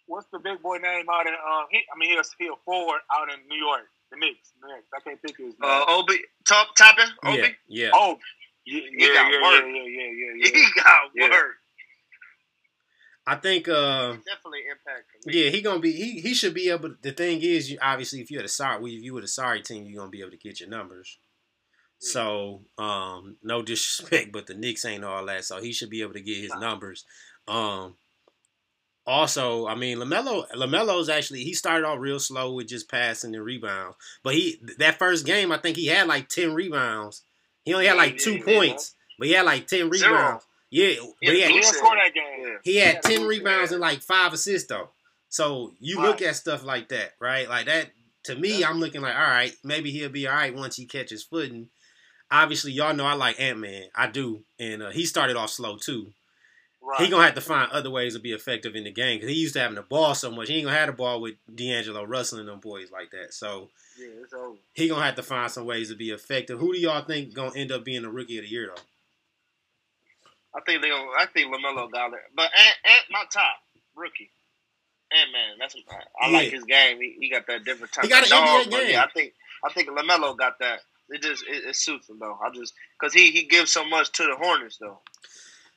what's the big boy name out in? Um, he, I mean, he was he a forward out in New York, the Knicks. The Knicks. I can't think of his name. Uh, Obi, top Toppin, Obi. Yeah, yeah. oh, yeah, He yeah, got yeah, work. yeah, yeah, yeah, yeah, He got Yeah. work. I think. Uh, Definitely impact. Yeah, he gonna be he he should be able. To, The thing is, you obviously if you're the sorry if you were the sorry team, you're gonna be able to get your numbers. So, um, no disrespect, but the Knicks ain't all that, so he should be able to get his numbers. Um, also, I mean, Lamelo Lamelo's actually he started off real slow with just passing and rebounds, but he that first game I think he had like ten rebounds. He only had like two points, but he had like ten Zero. Yeah, Yeah, he had, that game. He had ten rebounds and like five assists though. So you look at stuff like that, right? Like that to me, I'm looking like, all right, maybe he'll be all right once he catches footing. Obviously, y'all know I like Ant Man. I do, and uh, he started off slow too. Right. He gonna have to find other ways to be effective in the game because he used to having the ball so much. He ain't gonna have the ball with D'Angelo Russell and them boys like that. So Yeah, it's over. he gonna have to find some ways to be effective. Who do y'all think gonna end up being the rookie of the year though? I think they gonna. I think Lamelo got it, but Ant, Ant my top rookie. Ant man, that's I Yeah. like his game. He, he got that different type. He got of an dog, NBA game. Yeah, I think I think Lamelo got that. It just it, it suits him though. I just because he he gives so much to the Hornets though.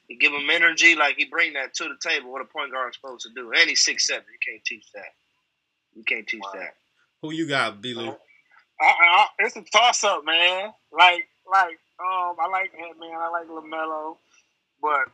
He give him energy, like he bring that to the table. What a point guard's supposed to do, and he's six seven. You can't teach that. You can't teach that. Who you got, B. Lou? I, I, it's a toss up, man. Like, like, um, I like Ant Man. I like Lamelo, but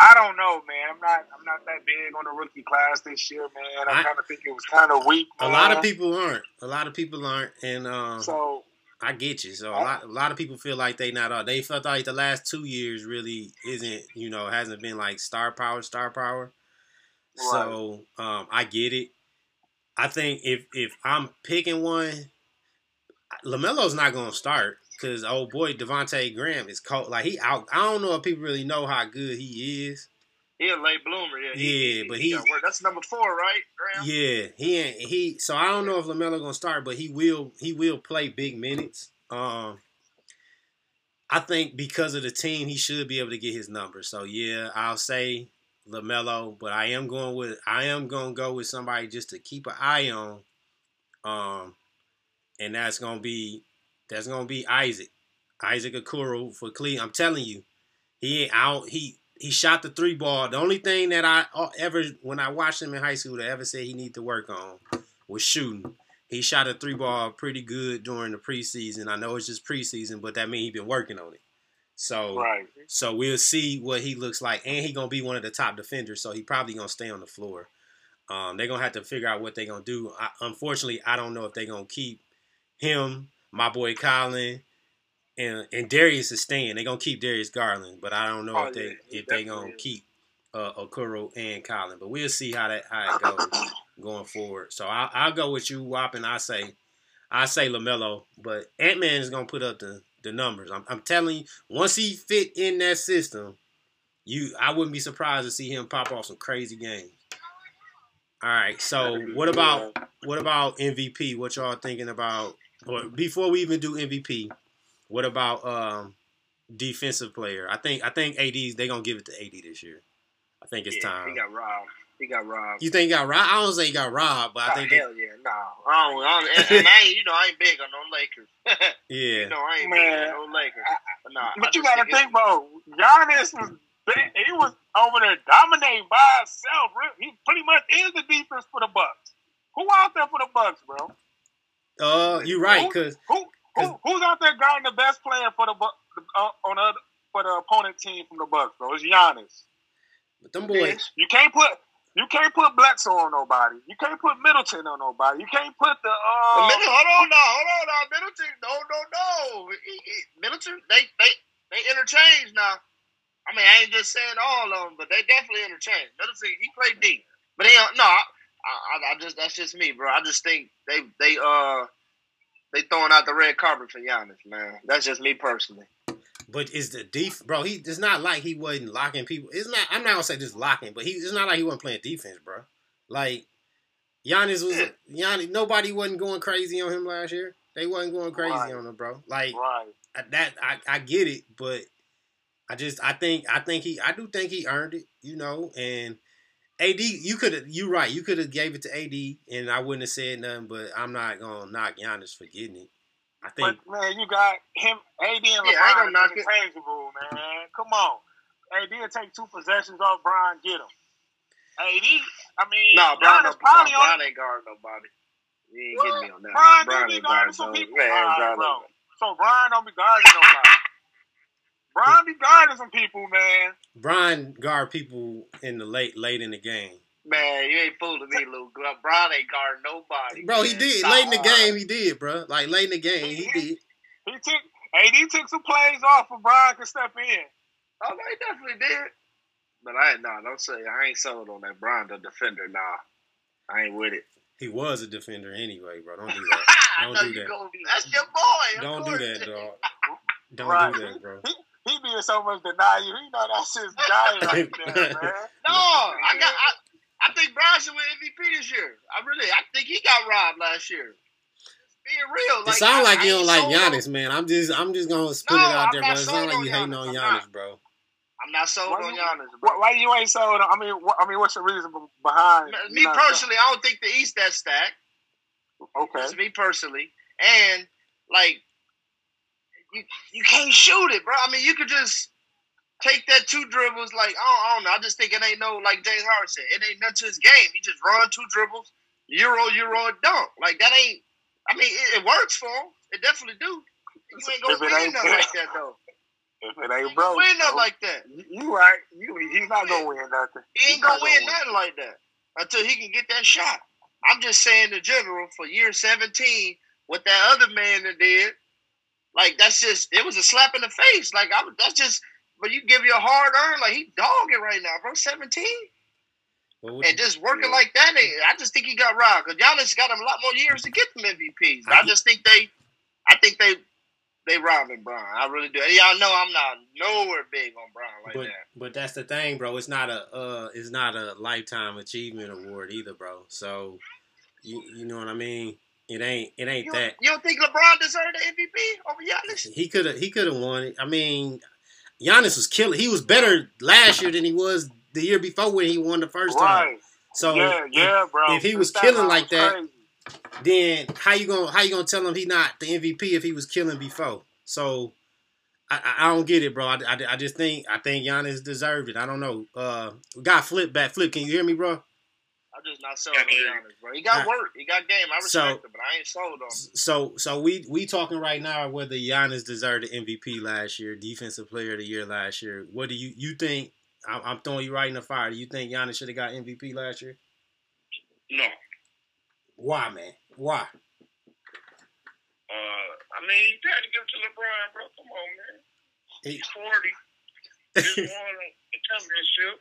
I don't know, man. I'm not, I'm not that big on the rookie class this year, man. I, I- kind of think it was kind of weak. A lot of people aren't. A lot of people aren't, and um, So I get you. So a lot, a lot of people feel like they not all. They felt like the last two years really isn't, you know, hasn't been like star power, star power. So um, I get it. I think if if I'm picking one, Lamelo's not gonna start because old boy Devonte Graham is cold. Like he out. I don't know if people really know how good he is. He a late bloomer, yeah. Yeah, but got he's- work. that's number four, right, Graham? Yeah, he ain't he. So I don't know if Lamelo gonna start, but he will. He will play big minutes. Um, I think because of the team, he should be able to get his numbers. So yeah, I'll say Lamelo, but I am going with I am gonna go with somebody just to keep an eye on. Um, and that's gonna be that's gonna be Isaac, Isaac Okoro for Cleveland. I'm telling you, he ain't out. He he shot the three ball. The only thing that I uh, ever when I watched him in high school that ever said he need to work on was shooting. He shot a three ball pretty good during the preseason. I know it's just preseason, but that means he been working on it. So right, so we'll see what he looks like, and he gonna be one of the top defenders. So he probably gonna stay on the floor. Um, they're gonna have to figure out what they're gonna do. I, unfortunately, I don't know if they're gonna keep him, my boy Collin, and and Darius is staying. They're gonna keep Darius Garland, but I don't know Oh, if they yeah, if they gonna is. keep uh, Okoro and Collin. But we'll see how that how it goes going forward. So I, I'll go with you, Wop, and I say I say Lamelo, but Ant Man is gonna put up the the numbers. I'm, I'm telling you, once he fit in that system, you I wouldn't be surprised to see him pop off some crazy games. All right, so what about what about MVP? What y'all thinking about? Or before we even do MVP, what about um defensive player? I think I think AD's they gonna give it to AD this year. I think it's Yeah, time. He got robbed. He got robbed. You think he got robbed? I don't say he got robbed, but I Oh, think that, hell yeah, no. I don't, I don't, and, and I ain't, you know, I ain't big on no Lakers. yeah. You know, I ain't Man. big on no Lakers. But, nah, but you got to think, bro. Giannis was he was over there dominating by himself. He pretty much is the defense for the Bucks. Who out there for the Bucks, bro? Uh, you're right, cause Who, who who's out there guarding the best player for the Bu- uh, on the other, for the opponent team from the Bucks, bro? It's Giannis. but them boys, You can't put you can't put Bledsoe on nobody. You can't put Middleton on nobody. You can't put the uh, Middleton, hold on now, hold on now, Middleton. No, no, no. He- he- Middleton, they they they interchange now. I mean, I ain't just saying all of them, but they definitely interchange. Middleton, he played deep, but he don't- no. I, I, I just that's just me, bro. I just think they they uh they throwing out the red carpet for Giannis, man. That's just me personally. but is the def, bro? He it's not like he wasn't locking people. It's not. I'm not gonna say just locking, but he it's not like he wasn't playing defense, bro. Like Giannis was Giannis. Nobody wasn't going crazy on him last year. They wasn't going crazy Right. on him, bro. Like Right. I- that, I, I get it, but I just, I think, I think he, I do think he earned it, you know. And AD, you could have, you right, you could have gave it to AD, and I wouldn't have said nothing. But I'm not gonna knock Giannis for getting it. I But think man, you got him, AD and LeBron. Yeah, I ain't gonna knock it. man. Come on, AD will take two possessions off Brian, get him. AD, I mean, No, Brian, no, probably no, on Brian ain't guard nobody. You ain't What? getting me on that. Brian, Brian do be ain't guarding guard some nobody. people. Man, All right, guard bro. nobody. So Brian don't be guarding nobody. Brian be guarding some people, man. Brian guard people in the late, late in the game. Man, you ain't fooling me, Luke. Brian ain't guard nobody. Bro, he did Stop. late in the game. He did, bro. Like late in the game, he did. He took AD took some plays off for Brian could step in. Oh, no, he definitely did. But I ain't, nah, don't say, I ain't sold on that Brian, the defender, nah. I ain't with it. He was a defender anyway, bro. Don't do that. Don't do that. that's your boy. Don't do that, dog. Don't Right. do that, bro. He be in so much denial. He know that's his guy right there, man. No, I got. I, I think Brian should win MVP this year. I really. I think he got robbed last year. Being real, It like, sound I- like I you don't like sold on- Giannis, man. I'm just, I'm just gonna spit No, it out I'm there, not bro. It sold sound like you hating on I'm Giannis, not. bro. I'm not sold Why on you- Giannis, bro. why you ain't sold? I mean, what, I mean, what's the reason behind? Me you not personally, I don't think the East that stacked. okay. That's me personally, and like you, you can't shoot it, bro. I mean, you could just take that two dribbles. Like I don't, I don't know. I just think it ain't no like James Harden said. It ain't nothing to his game. He just run two dribbles, euro, euro, dunk. Like that ain't. I mean, it, it works for him. It definitely do. You ain't gonna win nothing like that though. If it ain't broke, win nothing like that. you, you right. You, he's not gonna win nothing. He ain't not gonna win nothing like that until he can get that shot. I'm just saying in general for year 17, what that other man that did, like that's just it was a slap in the face. Like I, that's just, but you give you a hard earned like he dogging right now, bro. 17 and just working like that. I just think he got robbed because Giannis got him a lot more years to get them MVPs. I just think they, I think they, they robbing Brian. I really do. And y'all know I'm not nowhere big on Brian like but that. but that's the thing, bro. It's not a uh, it's not a lifetime achievement award either, bro. So you you know what I mean? It ain't it ain't You, that. you don't think LeBron deserved the MVP over Giannis? He could have he could have won it. I mean, Giannis was killing. He was better last year than he was the year before when he won the first time. So yeah, if- yeah, bro. if he was killing like that, crazy. then how you gonna how you gonna tell him he not the MVP if he was killing before? So I, I, I don't get it, bro. I, I, I just think I think Giannis deserved it. I don't know. Uh, got flip back flip. Can you hear me, bro? I'm just not sold on Giannis, bro. He got Alright. work. He got game. I respect So- him, but I ain't sold on him. So so we we talking right now whether Giannis deserved the MVP last year, Defensive Player of the Year last year. What do you you think? I'm, I'm throwing you right in the fire. Do you think Giannis should have got MVP last year? No. Why, man? Why? Uh, I mean, you got to give it to LeBron, bro. Come on, man. He- He's 40. Just won a championship.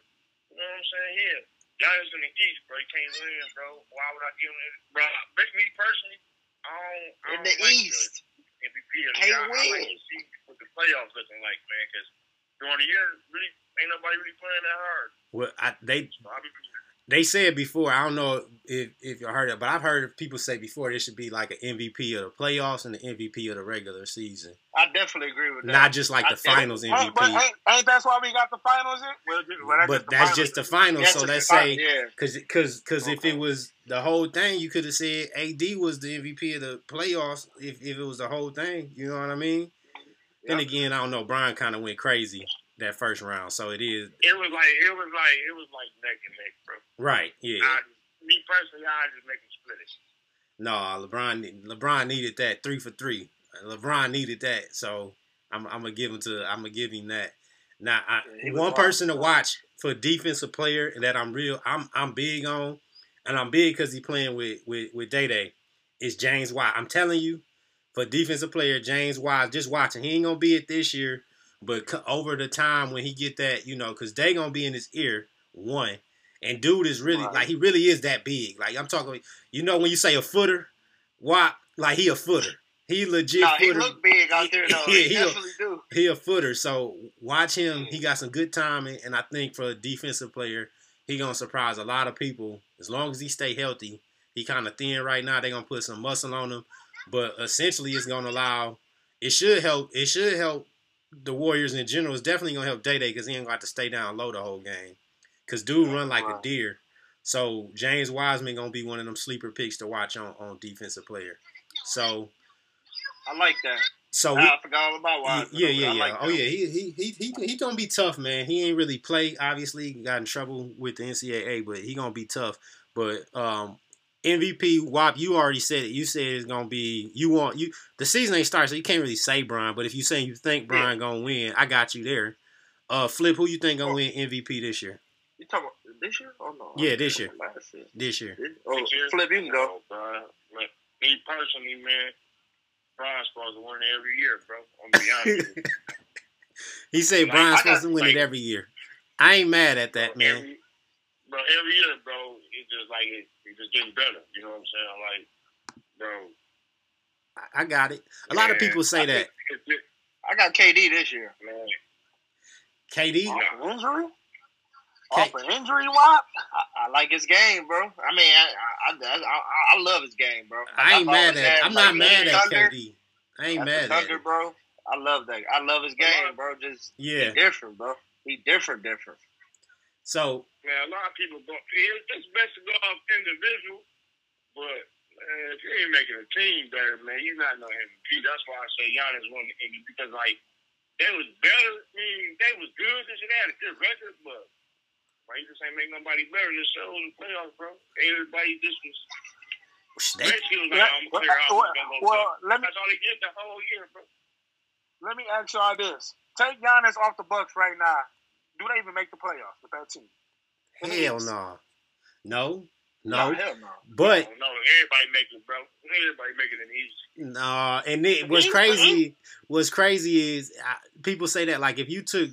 You know what I'm saying? Here. is in the East, bro. He can't win, bro. Why would I give him it? Bro, but me personally, I don't, I In don't the like East. the MVP. Can't year. I, I like to see what the playoffs looking like, man, because during the year, really, ain't nobody really playing that hard. Well, I, they So I be, they said before. I don't know if if you heard it, but I've heard people say before there should be like an MVP of the playoffs and the MVP of the regular season, I definitely agree with that. not just like the finals MVP. but ain't, ain't that's why we got the finals in? Well, just- well, that's But just that's finals. just the finals. That's So let's say yeah. Cause, cause, cause if it was the whole thing, you could have said AD was the MVP of the playoffs. If, if it was the whole thing, you know what I mean. Then again, I don't know. Brian kind of went crazy that first round, so it is it was like, it was like, it was like neck and neck, bro. right. Yeah, I, me personally, I just make him split it. no, LeBron, LeBron needed that three for three. LeBron needed that, so I'm, I'm gonna give him to. I'm gonna give him that. Now, I, Yeah, he was one person to watch for defensive player that I'm real, I'm, I'm big on, and I'm big because he playing with with with Day Day, is James White. I'm telling you, for defensive player, James White, just watching. He ain't gonna be it this year, but over the time when he get that, you know, because they gonna be in his ear one, and dude is really Right. like he really is that big. Like I'm talking, you know, when you say a footer, Watt, like he a footer. He legit No, he footer. look big out there though. Yeah, he he a- definitely do. he a footer. So watch him. He got some good timing, and I think for a defensive player, he gonna surprise a lot of people. As long as he stay healthy, he kind of thin right now. They gonna put some muscle on him. but essentially it's gonna allow. It should help. It should help the Warriors in general. It's definitely gonna help Day Day because he ain't gonna have to stay down low the whole game. Cause dude run like a deer. So James Wiseman gonna be one of them sleeper picks to watch on on defensive player. So I like that. so Nah, we, I forgot all about Wiseman. yeah, yeah, yeah. like oh yeah, he he he he he gonna be tough, man. He ain't really play. Obviously, got in trouble with the NCAA, but he gonna be tough. But um, MVP Wop, you already said it. You said it's gonna be. You want you. The season ain't started, so you can't really say Brian. But if you saying you think Brian gonna win, I got you there. Uh, Flip, who you think gonna win MVP this year? You talking about this year? Oh no. Yeah, this year. Last year. This year, This- Oh, This year? Flip, you can go. Oh. Like, me personally, man, Brian's supposed to win every year, bro. I'm gonna be honest with you. he said Like, Brian's supposed got- to win it every year. I ain't mad at that, Bro, man. Every, bro, every year, bro, it's just like it, it's just getting better. You know what I'm saying? Like, bro. I- I got it. A lot of people say I that. think just, I got KD this year. man, KD, Off of injury? K- Off of injury, Wop? I, I like his game, bro. I mean, I I, I, I, I love his game, bro. Like, I ain't mad at. had, I'm like, not mad at Thunder, KD. I ain't That's mad the at Thunder, it. bro. I love that. I love his game, bro. Just Yeah. he different, bro. He different, different. So man, a lot of people go, it- it's best to go off individual, but man, if you ain't making a team better, man, you're not no MVP. That's why I say Giannis won the MVP because, like, they was better. I mean, they was good, this and that, a good record, but right, just ain't make nobody better than themselves in the playoffs, bro. Everybody just was they, was like, Yeah, I'm well, clear out. well, we're gonna go well, let me That's all they did the whole year, bro. let me ask y'all this: Take Giannis off the Bucks right now. Do they even make the playoffs with that team? hell no, no, Nah, no. hell no. But Oh, no, everybody make it, bro. Everybody make it an easy. no, and it what's He- crazy. What's crazy is I, people say that like if you took.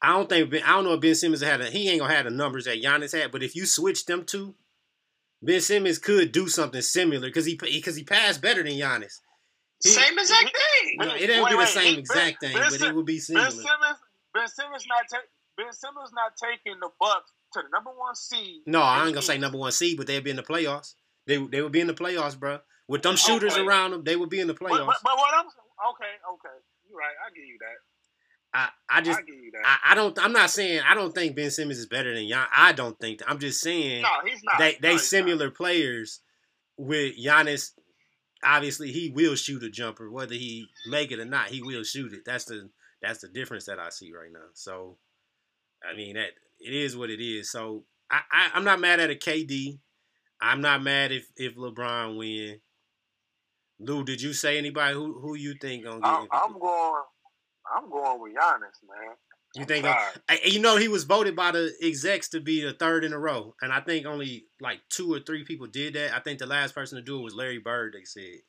I don't think Ben, I don't know if Ben Simmons had a, he ain't gonna have the numbers that Giannis had, but if you switch them two, Ben Simmons could do something similar because he because he passed better than Giannis. He- Same exact thing. No, it ain't be the wait, same Ben- exact thing, Ben but it would be Ben similar. Simmons, Ben Simmons not ta- Ben Simmons not taking the Bucks to the number one seed. No, I ain't gonna say number one seed, but they'd be in the playoffs. They they would be in the playoffs, bro. With them shooters Okay. around them, they would be in the playoffs. but, but what I'm okay, okay, you're right. I give you that. I, I just I give you that. I, don't I'm not saying I don't think Ben Simmons is better than Gian. I don't think that. I'm just saying No, he's not. they No, they not. similar players with Giannis. Obviously, he will shoot a jumper, whether he make it or not. He will shoot it. That's the that's the difference that I see right now. So, I mean that it is what it is. So I, I I'm not mad at a KD. I'm not mad if if LeBron win. Lou, did you say anybody who who you think gonna get I'm? I'm going. I'm going with Giannis, man. you think? All gonna- right. Hey, you know he was voted by the execs to be the third in a row, and I think only like two or three people did that. I think the last person to do it was Larry Bird. They said.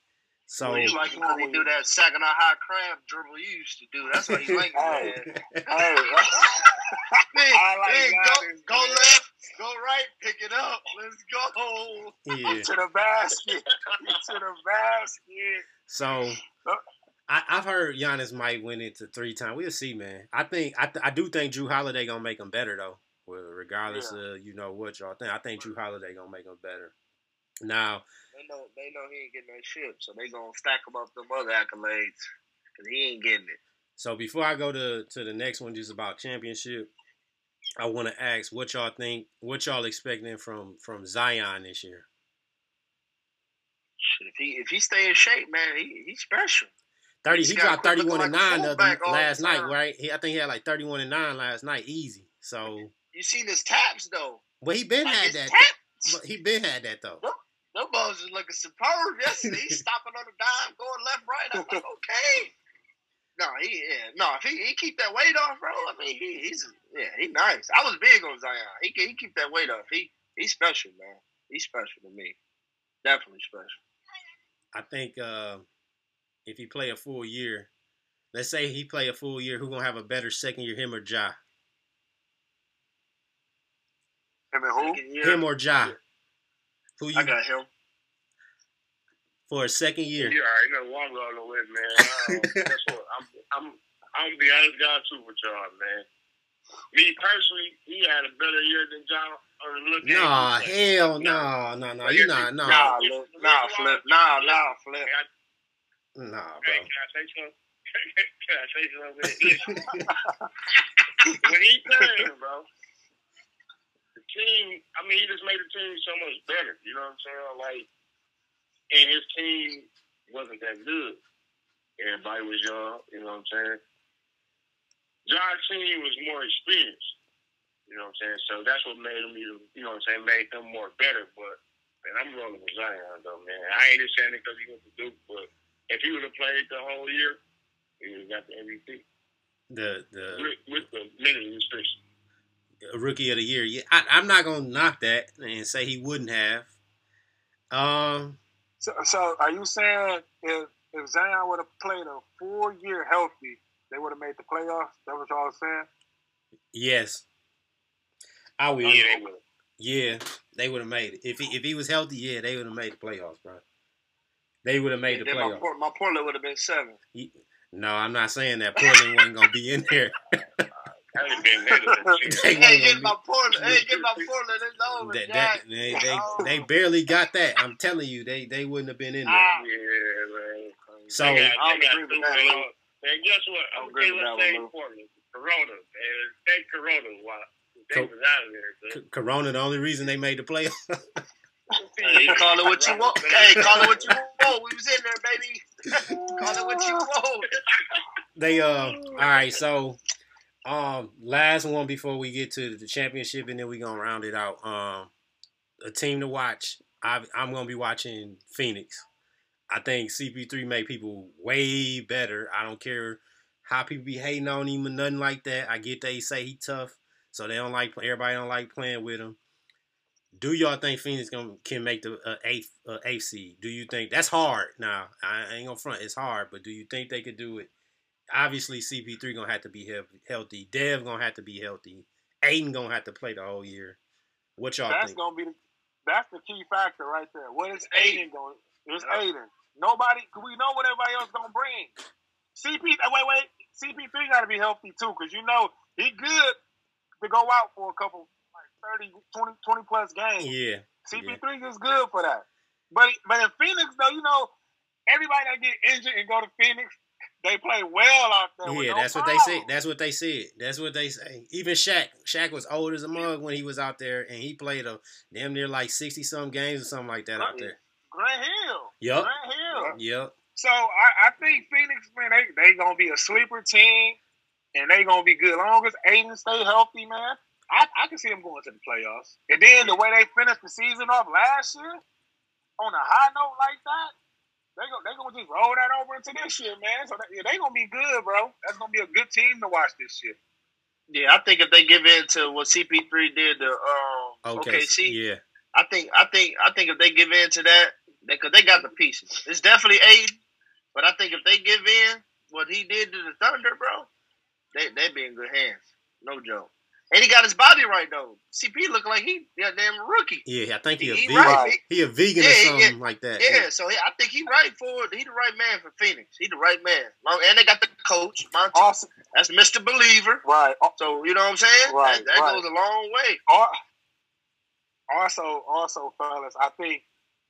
So Well, you like it when he do that second or high crab dribble you used to do. That's what he like. Hey. man. Hey, Hey, I like hey, Giannis, go, go man. left, go right, pick it up. Let's go. yeah. to the basket, to the basket. So I, I've heard Giannis might win it to three times. We'll see, man. I think I, th- I do think Jrue Holiday gonna make him better though. Well, regardless Yeah. of you know what y'all think, I think Jrue Holiday gonna make him better. Now, They know, they know he ain't getting that ship, so they gonna stack him up them other accolades, cause he ain't getting it. so before I go to to the next one, just about championship, I want to ask what y'all think, what y'all expecting from from Zion this year. If he if he stay in shape, man, he he's special. Thirty, he got dropped thirty one and like nine the other, fullback all the last night, right? He, I think he had like thirty one and nine last night, easy. So, You seen his taps though? but he been Like had that. But he been had that though. Them balls is looking superb yesterday. He's stopping on the dime, going left, right. I'm like, okay. No, he yeah, no. If he, he keep that weight off, bro. I mean, he, he's yeah, he nice. I was big on Zion. He he keep that weight off. He he's special, man. He's special to me. Definitely special. I think uh, if he play a full year, let's say he play a full year, who gonna have a better second year, him or Ja? Him and who? Him or Ja? Who you I got him. for a second year? Yeah, I know what I'm going with, man. Um, that's what I'm. I'm. I'm gonna be honest, God, too, with y'all, man. Me personally, he had a better year than John. or look at Nah, him hell no, no, no. You here's not, the- no, Nah, look, nah, flip, nah, nah, flip. Can I, nah, hey, bro. can I say something? can I say something? Listen. when he came, bro, the team, I mean, he just made the team so much better. You know what I'm saying? Like, and his team wasn't that good. Everybody was young. You know what I'm saying? John's team was more experienced. You know what I'm saying? So that's what made him, even, you know what I'm saying, made them more better. But, man, I'm rolling with Zion, though, man. I ain't just saying it because he went to Duke, but if he would have played the whole year, he would have got the MVP The the with, with the minute restriction. Rookie of the year. Yeah, I, I'm not gonna knock that and say he wouldn't have. Um, So, so are you saying if if Zion would have played a full year healthy, they would have made the playoffs? That what y'all saying? yes, I will. Yeah, they would. Yeah, they would have made it if he if he was healthy. Yeah, they would have made the playoffs, bro. They would have made the Then my, playoffs. Port- my Portland would have been seven. No, I'm not saying that Portland wasn't gonna be in there. That would have been. They Hey, get my Portland. Hey, get my Portland. It's over, That, that, they, they, Oh. they barely got that. I'm telling you, they they wouldn't have been in there. Ah. Yeah, man. So- They got- they got agree with two that, man Lou. on- Man, guess what? I don't I'm agree with let's say. Portland. Corona. Man, Corona while they Co- was out of there. C- Corona, the only reason they made the playoffs. Hey, call it what you want. Hey, call it what you want. We was in there, baby. Call it what you want. they uh, all right. So, um, last one before we get to the championship, and then we're gonna round it out. Um, a team to watch. I, I'm gonna be watching Phoenix. I think CP3 made people way better. I don't care how people be hating on him or nothing like that. I get they say he tough, so they don't like everybody don't like playing with him. Do y'all think Phoenix gonna, can make the uh, eighth uh, eighth seed? Do you think that's hard? Now I ain't gonna front. It's hard, but do you think they could do it? Obviously, CP3 gonna have to be he- healthy. Dev gonna have to be healthy. Ayton gonna have to play the whole year. What y'all That's think? gonna be the that's the key factor right there. What is Ayton. Ayton going? It's Yeah. Ayton. Nobody. 'cause We know what everybody else gonna bring. CP. uh, Wait, wait. CP3 got to be healthy too, because you know he good to go out for a couple like 30, 20, 20 plus games. Yeah, CP3 is good for that. But but in Phoenix though, you know, everybody that get injured and go to Phoenix, they play well out there. yeah. no That's what they said. That's what they said. That's what they say. Even Shaq. Shaq was old as a mug when he was out there, and he played a damn near like sixty some games or something like that out there. Grant Hill. Yup. Grant Hill. Yep. So I, I think Phoenix, man, they they gonna be a sleeper team, and they gonna be good. Long as Ayton stay healthy, man, I, I can see them going to the playoffs. And then the way they finished the season off last year, on a high note like that, they go they gonna just roll that over into this year, man. So they, yeah, they gonna be good, bro. That's gonna be a good team to watch this year. Yeah, I think if they give in to what CP3 did to um, Okay. OKC, Yeah. I think I think I think if they give in to that, because they got the pieces. It's definitely eight, but I think if they give in what he did to the Thunder, bro, they they be in good hands. No joke. And he got his body right though. CP look like he yeah damn rookie. Yeah. I think he a He vegan. right. He a vegan Yeah, or yeah. something like that. Yeah, so he, I think he right for it. He the right man for Phoenix. He the right man. Long- And they got the coach, Monty. Awesome, That's Mr. Believer. right? Al- So you know what I'm saying? Right, that that right. goes a long way. Also, also, fellas, I think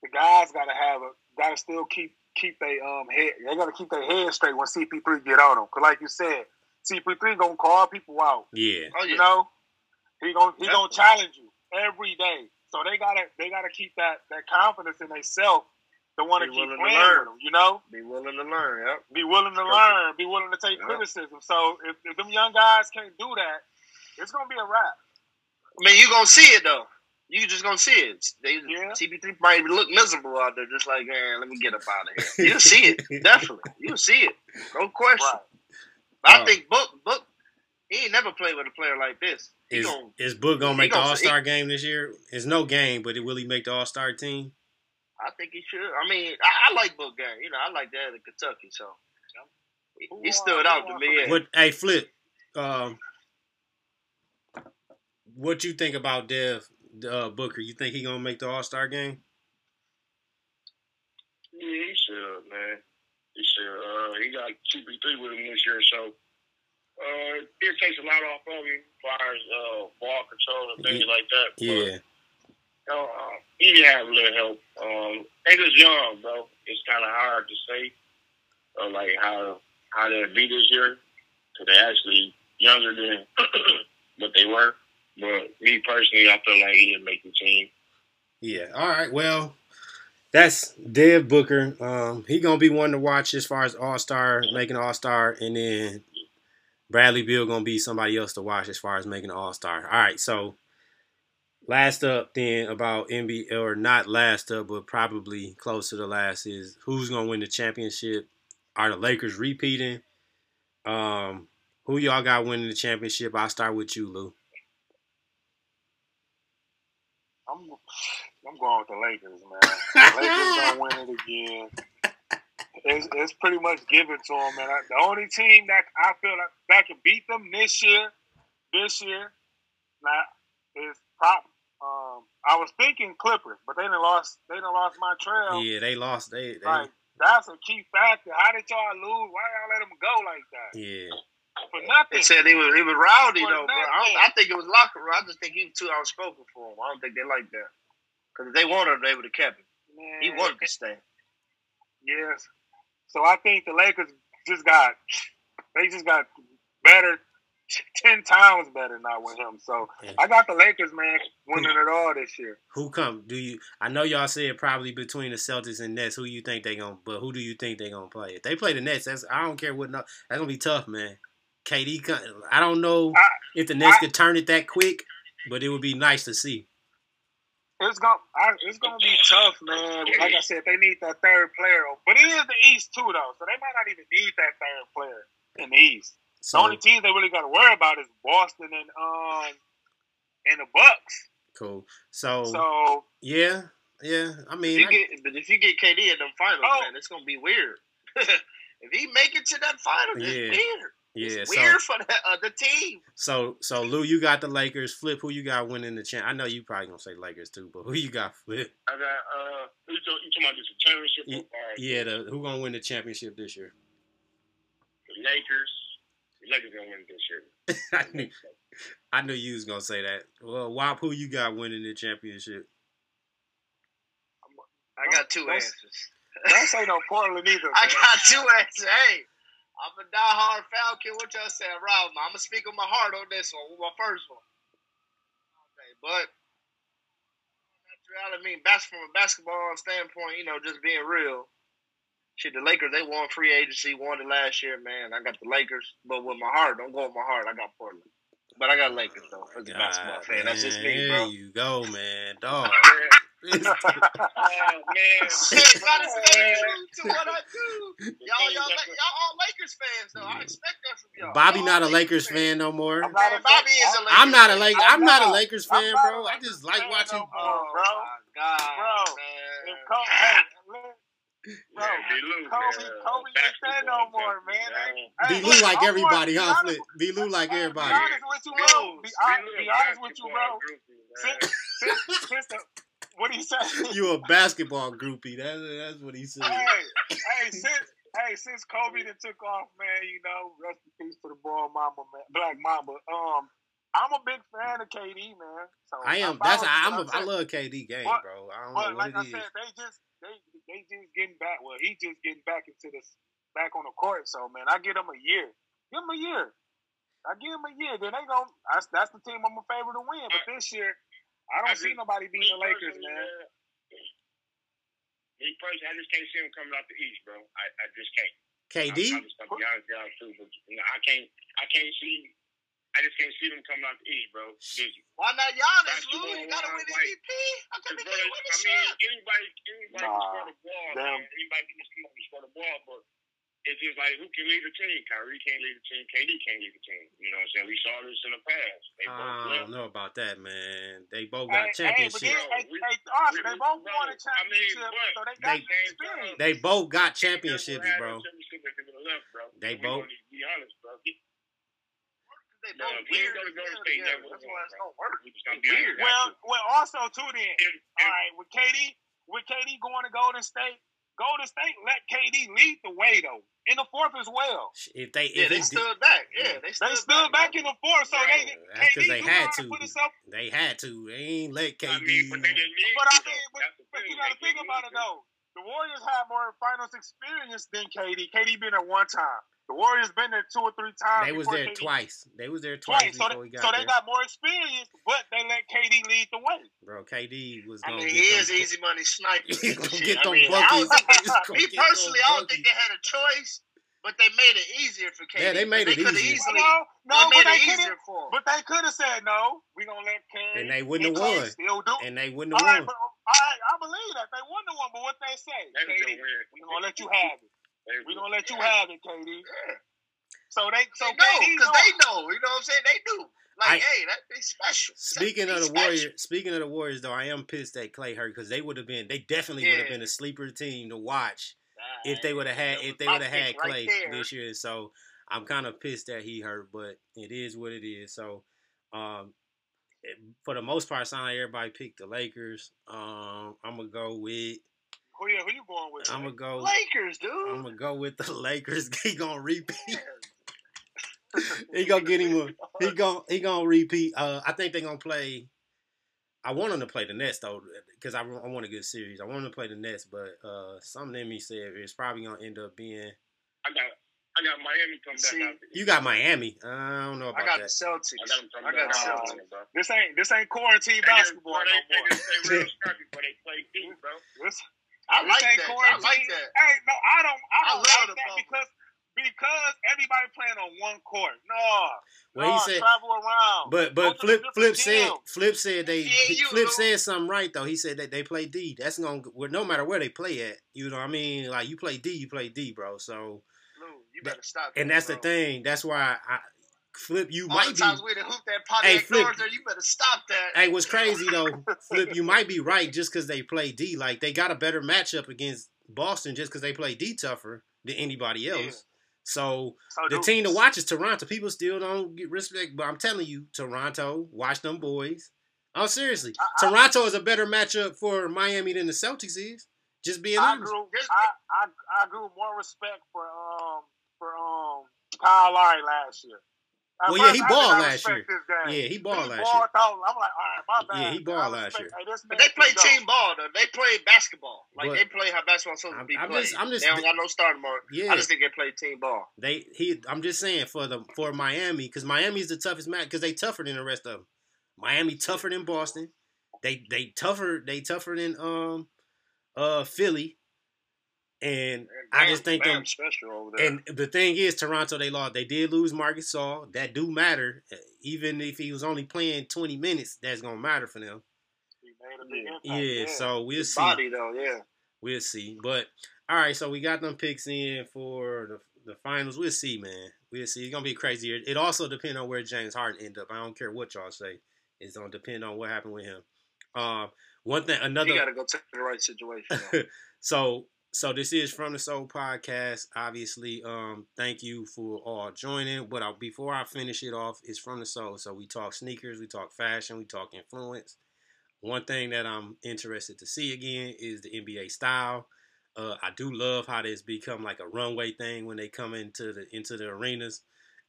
the guys gotta have a gotta still keep keep their um head. They gotta keep their head straight when CP3 get on them. Cause like you said, CP3 gonna call people out. Yeah. Oh yeah. You know, he gonna he gonna challenge you every day. So they gotta they gotta keep that that confidence in themselves to want to keep willing to playing with them. You know, Be willing to learn. Yep. be willing to learn, be willing to take Yeah. criticism. So if, if them young guys can't do that, it's gonna be a wrap. I mean, you gonna see it though. You just gonna see it. They Yeah. CP3 might look miserable out there, just like man, let me get up out of here. You'll see it definitely. You'll see it. No question. Right. But I Uh, think Book Book he ain't never played with a player like this. He Is gon' is Book gonna make the gonna- All Star game this year? It's no game, but it will he make the All Star team? I think he should. I mean, I, I like Book game. You know, I like that in Kentucky. So he, he stood out to me. for What? Hey, Flip. Um, what you think about Dev uh, Booker? You think he gonna make the All Star game? Yeah, he should, man. He should. Uh, he got CP3 with him this year, so Uh, it takes a lot off of him as far as uh, ball control and things like that. But, Yeah. you know, uh, he didn't have a little help. Um, they just young, bro. It's kind of hard to say, uh, like how how they'll be this year because they're actually younger than what they were. But me personally, I feel like he'll make the team. Yeah. All right. Well, that's Dev Booker. Um, he gonna be one to watch as far as All Star, making All Star, and then Bradley Beal gonna be somebody else to watch as far as making All Star. All right. So last up then about NBA or not last up, but probably close to the last is who's gonna win the championship? Are the Lakers repeating? Um, who y'all got winning the championship? I'll start with you, Lou. I'm I'm going with the Lakers, man. The Lakers gonna win it again. It's, it's pretty much given to them, man. I- The only team that I feel like that can beat them this year, this year, now is prop. Um, I was thinking Clippers, but they didn't lost. They done lost my trail. Yeah, they lost. They, they Like that's a key factor. How did y'all lose? Why y'all let them go like that yeah. for nothing? They said he was he was rowdy For though, bro. I, don't, I think it was locker room. I just think he was too outspoken for him. I don't think they like that. Because if they wanted him, they would have kept him. Man, He wanted to stay. Yes. So I think the Lakers just got they just got better ten times better now with him. So Yeah. I got the Lakers, man, winning it all this year. Who come? Do you? I know y'all said probably between the Celtics and Nets. Who you think they gonna? But who do you think they gonna play? If they play the Nets, that's I don't care what. No, that's gonna be tough, man. KD, I don't know I- if the Nets I- could turn it that quick, but it would be nice to see. It's gonna I, it's gonna be tough, man. Like I said, they need that third player. But it is the East too, though, so they might not even need that third player in the East. So the only teams they really got to worry about is Boston and um and the Bucks. cool. So, So yeah, yeah. I If mean, you I- get, but if you get KD in them finals, Oh. man, it's gonna be weird. if he make it to that final, it's weird. Yeah. It's So, weird for the other team. so, so Lou, you got the Lakers. Flip, who you got winning the champ? I know you probably gonna say Lakers too, but who you got? Flip. I got uh, you talking, you talking about this championship? Ye- or, uh, Yeah, the, who gonna win the championship this year? the Lakers. The Lakers gonna win this year. I knew, I knew you was gonna say that. Well, Wop, who you got winning the championship? I got two That's- answers. don't say no Portland either. I got two answers. Hey, I'm a diehard Falcon. What y'all say, Rob? I'm gonna speak with my heart on this one. With my first one. Okay, but I mean, from a basketball standpoint, you know, just being real. Shit, the Lakers they won free agency, won it last year, man. I got the Lakers, but with my heart, don't go with my heart. I got Portland, but I got Lakers though. As a oh basketball God, fan, that's just me, bro. There you go, man. Dog. Oh man, Shit, gotta oh, to what I do. Y'all, y'all, y'all all Lakers fans though. I expect that from y'all. Bobby Y'all not a all Lakers fan no more. I'm not a Bobby is a Lakers I'm not a. Lakers. I'm I'm not a not. Lakers I'm fan, not bro. I just like watching. no more. Oh bro. my god, Bro, man. If Kobe, hey, bro, Man, Kobe, Kobe ain't there no more, man. Hey, Be Lou like everybody, huh? be Flip? Be Lou like Be honest with you, bro. Be, hon- B-Lou, be honest with you, bro. basketball groupie, man. Since, since, since the, what do you say? You a basketball groupie. That's that's what he said. hey, hey, since hey, since Kobe that took off, man, you know, rest in peace to the ball mama, man, Black Mamba. Um, I'm a big fan of KD, man. So I am. if That's was- I'm. A, I'm I love KD game, But- bro. I don't But know what like I it is. said, they just they they just getting back. Well, he just getting back into this back on the court. So man, I give him a year. Give him a year. I give him a year. Then they gon' that's that's the team I'm a favor to win. But this year, I don't I see just- nobody beating the Lakers, personally, man. Me personally, I just can't see him coming out the East, bro. I, I just can't. KD. I, I'm just gonna be honest with y'all too, but you know, I can't, I can't see. I just can't see them coming out the East, bro. Just, Why not Giannis, Basketball Lou? You gotta win wise, like- MVP. How come Cause, can't win the I mean, shit? anybody, anybody Nah, can score the ball, them- man. Anybody can just come up and score the ball, but it's just like who can lead the team? Kyrie can't lead the team. KD can't lead the team. You know what I'm saying? We saw this in the past. They both I left. don't know about that, man. They both Hey, got hey, but championships. then, Bro, hey, we- hey, Austin, they we- both bro, won a I mean, championship, but so they got they- the experience. They both got championships, bro. championship they left, bro. They We both- gonna be honest, bro. They No, both we ain't gonna go to state together. level, That's why it's gonna work. We just gonna be Weird. Well, well, also too then. If- All right, with KD, with KD going to Golden State, Golden State let KD lead the way though in the fourth as well. If they Yeah, if they he did- stood back. Yeah, they stood, They stood back in the fourth, so Yeah, they that's 'cause KD they had to. put himself. they had to. They ain't let KD. I mean, but they didn't need But I mean, but, That's the but thing. you got to think about it though. The Warriors had more finals experience than KD. KD been there one time. The Warriors been there two or three times. They was there KD twice. They was there twice Twice, so before they, he got so there. they got more experience, but they let KD lead the way. Bro, KD was I gonna mean, get he them- is easy money sniper. He gonna Shit, get them mean, I don't buckets. think- He's gonna Me personally, I don't think they had a choice, but they made it easier for KD. Yeah, they made it coulda easier. Easily, no, no, they but made they it couldn't. easier for him. But they could have said no. We gonna let KD. And they wouldn't have Clay won. Still do. And they wouldn't all have right, won. but all right, I believe that they wouldn't have won. But what they say, They was KD, gonna win. we gonna let you have it. They We was- gonna let you have it, KD. Yeah. So they, so They know, because know. they know. You know what I'm saying? They do. Like, I- hey, that they special. Speaking They of the special. Warriors, speaking of the Warriors, though, I am pissed that Klay hurt because they would have been, they definitely would have been a sleeper team to watch Nah, if they would have had, if they would have had pick right Klay this year. So I'm kind of pissed that he hurt, but it is what it is. So, um, for the most part, it sound like everybody picked the Lakers. Um, I'm gonna go with, Who you, who you going with? I'm gonna go, Lakers, dude. I'm gonna go with the Lakers. he gonna repeat. He gonna get him a he gonna he gonna repeat. Uh, I think they're gonna play. I want them to play the Nets though, because I, I want a good series. I want them to play the Nets, but uh, something in me said it's probably gonna end up being. I got, I got Miami come back See, out. You got Miami. I don't know I about got the that. Celtics. I got them I got back the Celtics. bro. This ain't this ain't quarantine They basketball just- no they, more. they just stay real scrappy, but they play deep, bro. This, I like ain't that. I like that. Hey, no, I don't. I I don't love like that bubble. because because everybody playing on one court. No, Well, no, he said, travel around. but but to Flip Flip said gyms. Flip said they Yeah, you Flip know. said something right though. He said that they play D. That's gonna well, no matter where they play at. You know what I mean? Like you play D, you play D, bro. So Lou, you better stop. and that, that's the thing. That's why I Flip. You All might the be. times we done hooped that pot Hey, hey, Flip. there, you better stop that. Hey, what's crazy though, Flip, you might be right just because they play D. Like they got a better matchup against Boston just because they play D tougher than anybody else. Yeah. So So the do- team to watch is Toronto. People still don't get respect, but I'm telling you, Toronto, watch them boys. Oh, seriously, I- I- Toronto is a better matchup for Miami than the Celtics is. Just being I honest. grew, I, I, I grew more respect for um for um Kyle Lowry last year. At Well, yeah, he I did balled last year. Yeah, he balled last year. I'm like, all right, my bad. Yeah, he balled last respect- year. Hey, But they play can go. team ball though. They play basketball. Like But- they play how basketball's supposed to I'm- be I'm played. just- I'm just- they don't got no starting mark. Yeah, I just think they play team ball. They he I'm just saying for the for Miami because Miami's the toughest match because they tougher than the rest of them. Miami tougher than Boston. They they tougher they tougher than um uh Philly. And I just think them special over there. and the thing is Toronto they lost. They did lose Marc Gasol. That do matter. Even if he was only playing 20 minutes, that's gonna matter for them. He made a big Yeah. Yeah, so we'll His see. body though, yeah. We'll see. But all right, so we got them picks in for the the finals. We'll see, man. We'll see. It's gonna be crazy. It also depends on where James Harden end up. I don't care what y'all say. It's gonna depend on what happened with him. Um, one thing, another. You gotta go to the right situation. so so this is from the Soul Podcast. Obviously, um, thank you for all joining. But I, before I finish it off, it's from the Soul. So we talk sneakers, we talk fashion, we talk influence. One thing that I'm interested to see again is the NBA style. Uh, I do love how this become like a runway thing when they come into the into the arenas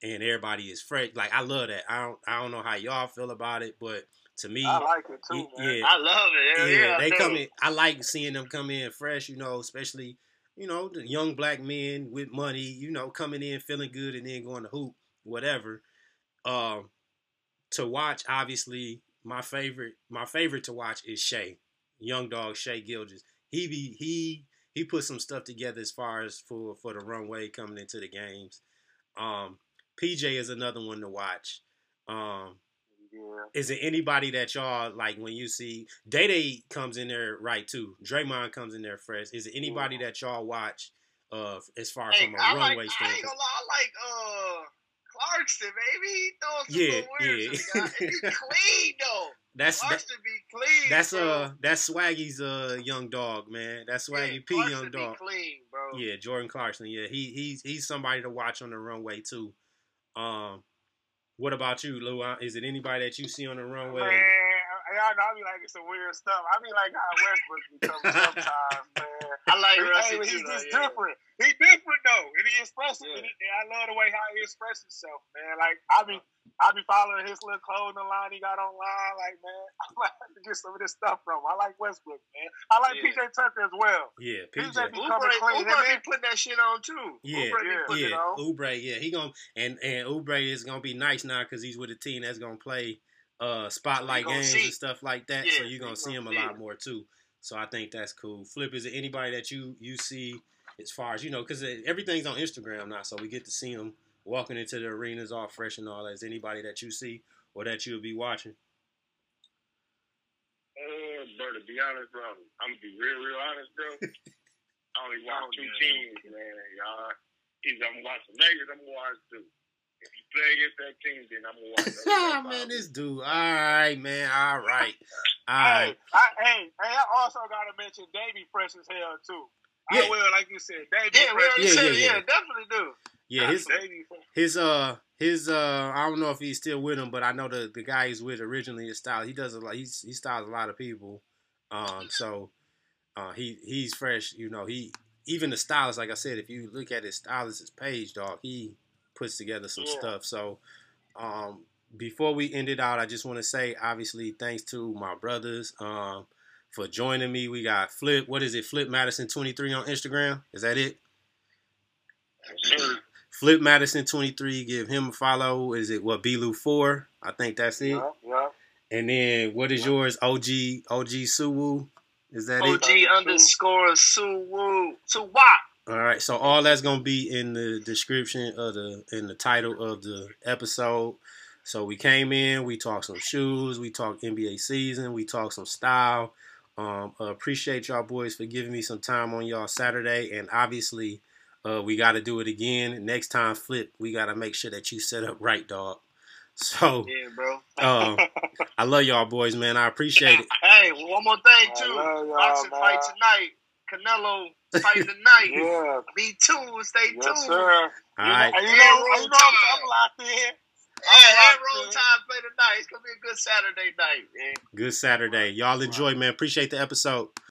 and everybody is fresh. Like I love that. I don't I don't know how y'all feel about it, but to me, I like it too, y- man. yeah, I love it. Hell yeah, yeah, they do. come in. I like seeing them come in fresh, you know, especially you know the young black men with money, you know, coming in feeling good and then going to hoop, whatever. Um, to watch, obviously, my favorite, my favorite to watch is Shai, young dog Shai Gilgeous. He be he he put some stuff together as far as for for the runway coming into the games. Um, PJ is another one to watch. Um, Yeah. is there anybody that y'all like when you see Day Day comes in there right too? Draymond comes in there fresh. Is there anybody that y'all watch uh as far Hey, from a I runway like, I ain't gonna lie, I like uh Clarkson, baby. He some Yeah, yeah. guy. And he clean though. That's that, Clarkson be clean. that's bro. uh that's Swaggy's uh young dog, man. That's Swaggy yeah, P Clarkson young be dog. clean, bro. Yeah, Jordan Clarkson. Yeah, he he's he's somebody to watch on the runway too. Um what about you, Lou? Is it anybody that you see on the runway? Man, I- y'all know I be like it's some weird stuff. I be like how Westbrook be coming sometimes, man. I like He- Rusty hey, he's just yeah. different. He different though, and he expresses. Yeah. And, he, and I love the way how he expresses himself, man. Like I be, I be following his little clothing line he got online. Like man, I might have to get some of this stuff from. him. I like Westbrook, man. I like Yeah. PJ Tucker as well. Yeah, PJ PJ. be Oubre, clean. Oubre Him be putting that shit on too. Yeah, Oubre yeah, putting Yeah. Oubre. Yeah, he gonna and and Oubre is gonna be nice now because he's with a team that's gonna play uh spotlight games see. and stuff like that. Yeah, so you're so gonna see him a lot it. more too. So I think that's cool. Flip, is it anybody that you you see as far as you know? Because everything's on Instagram now, so we get to see them walking into the arenas all fresh and all that. Is anybody that you see or that you'll be watching? Uh, bro, to be honest, bro, I'm gonna be real, real honest, bro. I only watch two teams, man. Y'all, either I'm gonna watch the Lakers, I'm gonna watch two. If you play against that team, then I'm gonna watch. the other Ah, man, this dude. All right, man. All right. All right. Hey. I, hey, hey! I also gotta mention Davy fresh as hell too. Yeah. I will, like you said, Davy Yeah, fresh. Yeah, said, yeah, yeah, yeah. definitely do. Yeah, his Davy fresh. his uh his uh I don't know if he's still with him, but I know the the guy he's with originally is style. He does a lot. He's he styles a lot of people. Um, so uh he he's fresh. You know he even the stylist. Like I said, if you look at his stylist's page, dog, he puts together some Yeah. stuff. So um before we end it out, I just want to say obviously thanks to my brothers um for joining me. We got Flip. What is it? Flip Madison twenty three on Instagram. Is that it? Sure. Flip Madison 23, give him a follow. Is it what Belu 4? I think that's it. Yeah, yeah. And then what is yours? OG OG Suwu? Is that it? OG underscore Sue Wop. All right. So all that's gonna be in the description of the in the title of the episode. So we came in, we talked some shoes, we talked NBA season, we talked some style. Um, uh, appreciate y'all boys for giving me some time on y'all Saturday, and obviously, uh, we got to do it again next time. Flip, we got to make sure that you set up right, dog. So, Yeah, bro. um, I love y'all boys, man. I appreciate it. Hey, one more thing I too. love y'all, Boxing man. fight tonight. Canelo fighting tonight. Yeah, Be tuned. Stay tuned. sir. All right. And you And know, roll you know, I'm. I'm locked in. Yeah, I'm roll time play tonight. It's gonna be a good Saturday night, man. Good Saturday. Y'all enjoy, man. Appreciate the episode.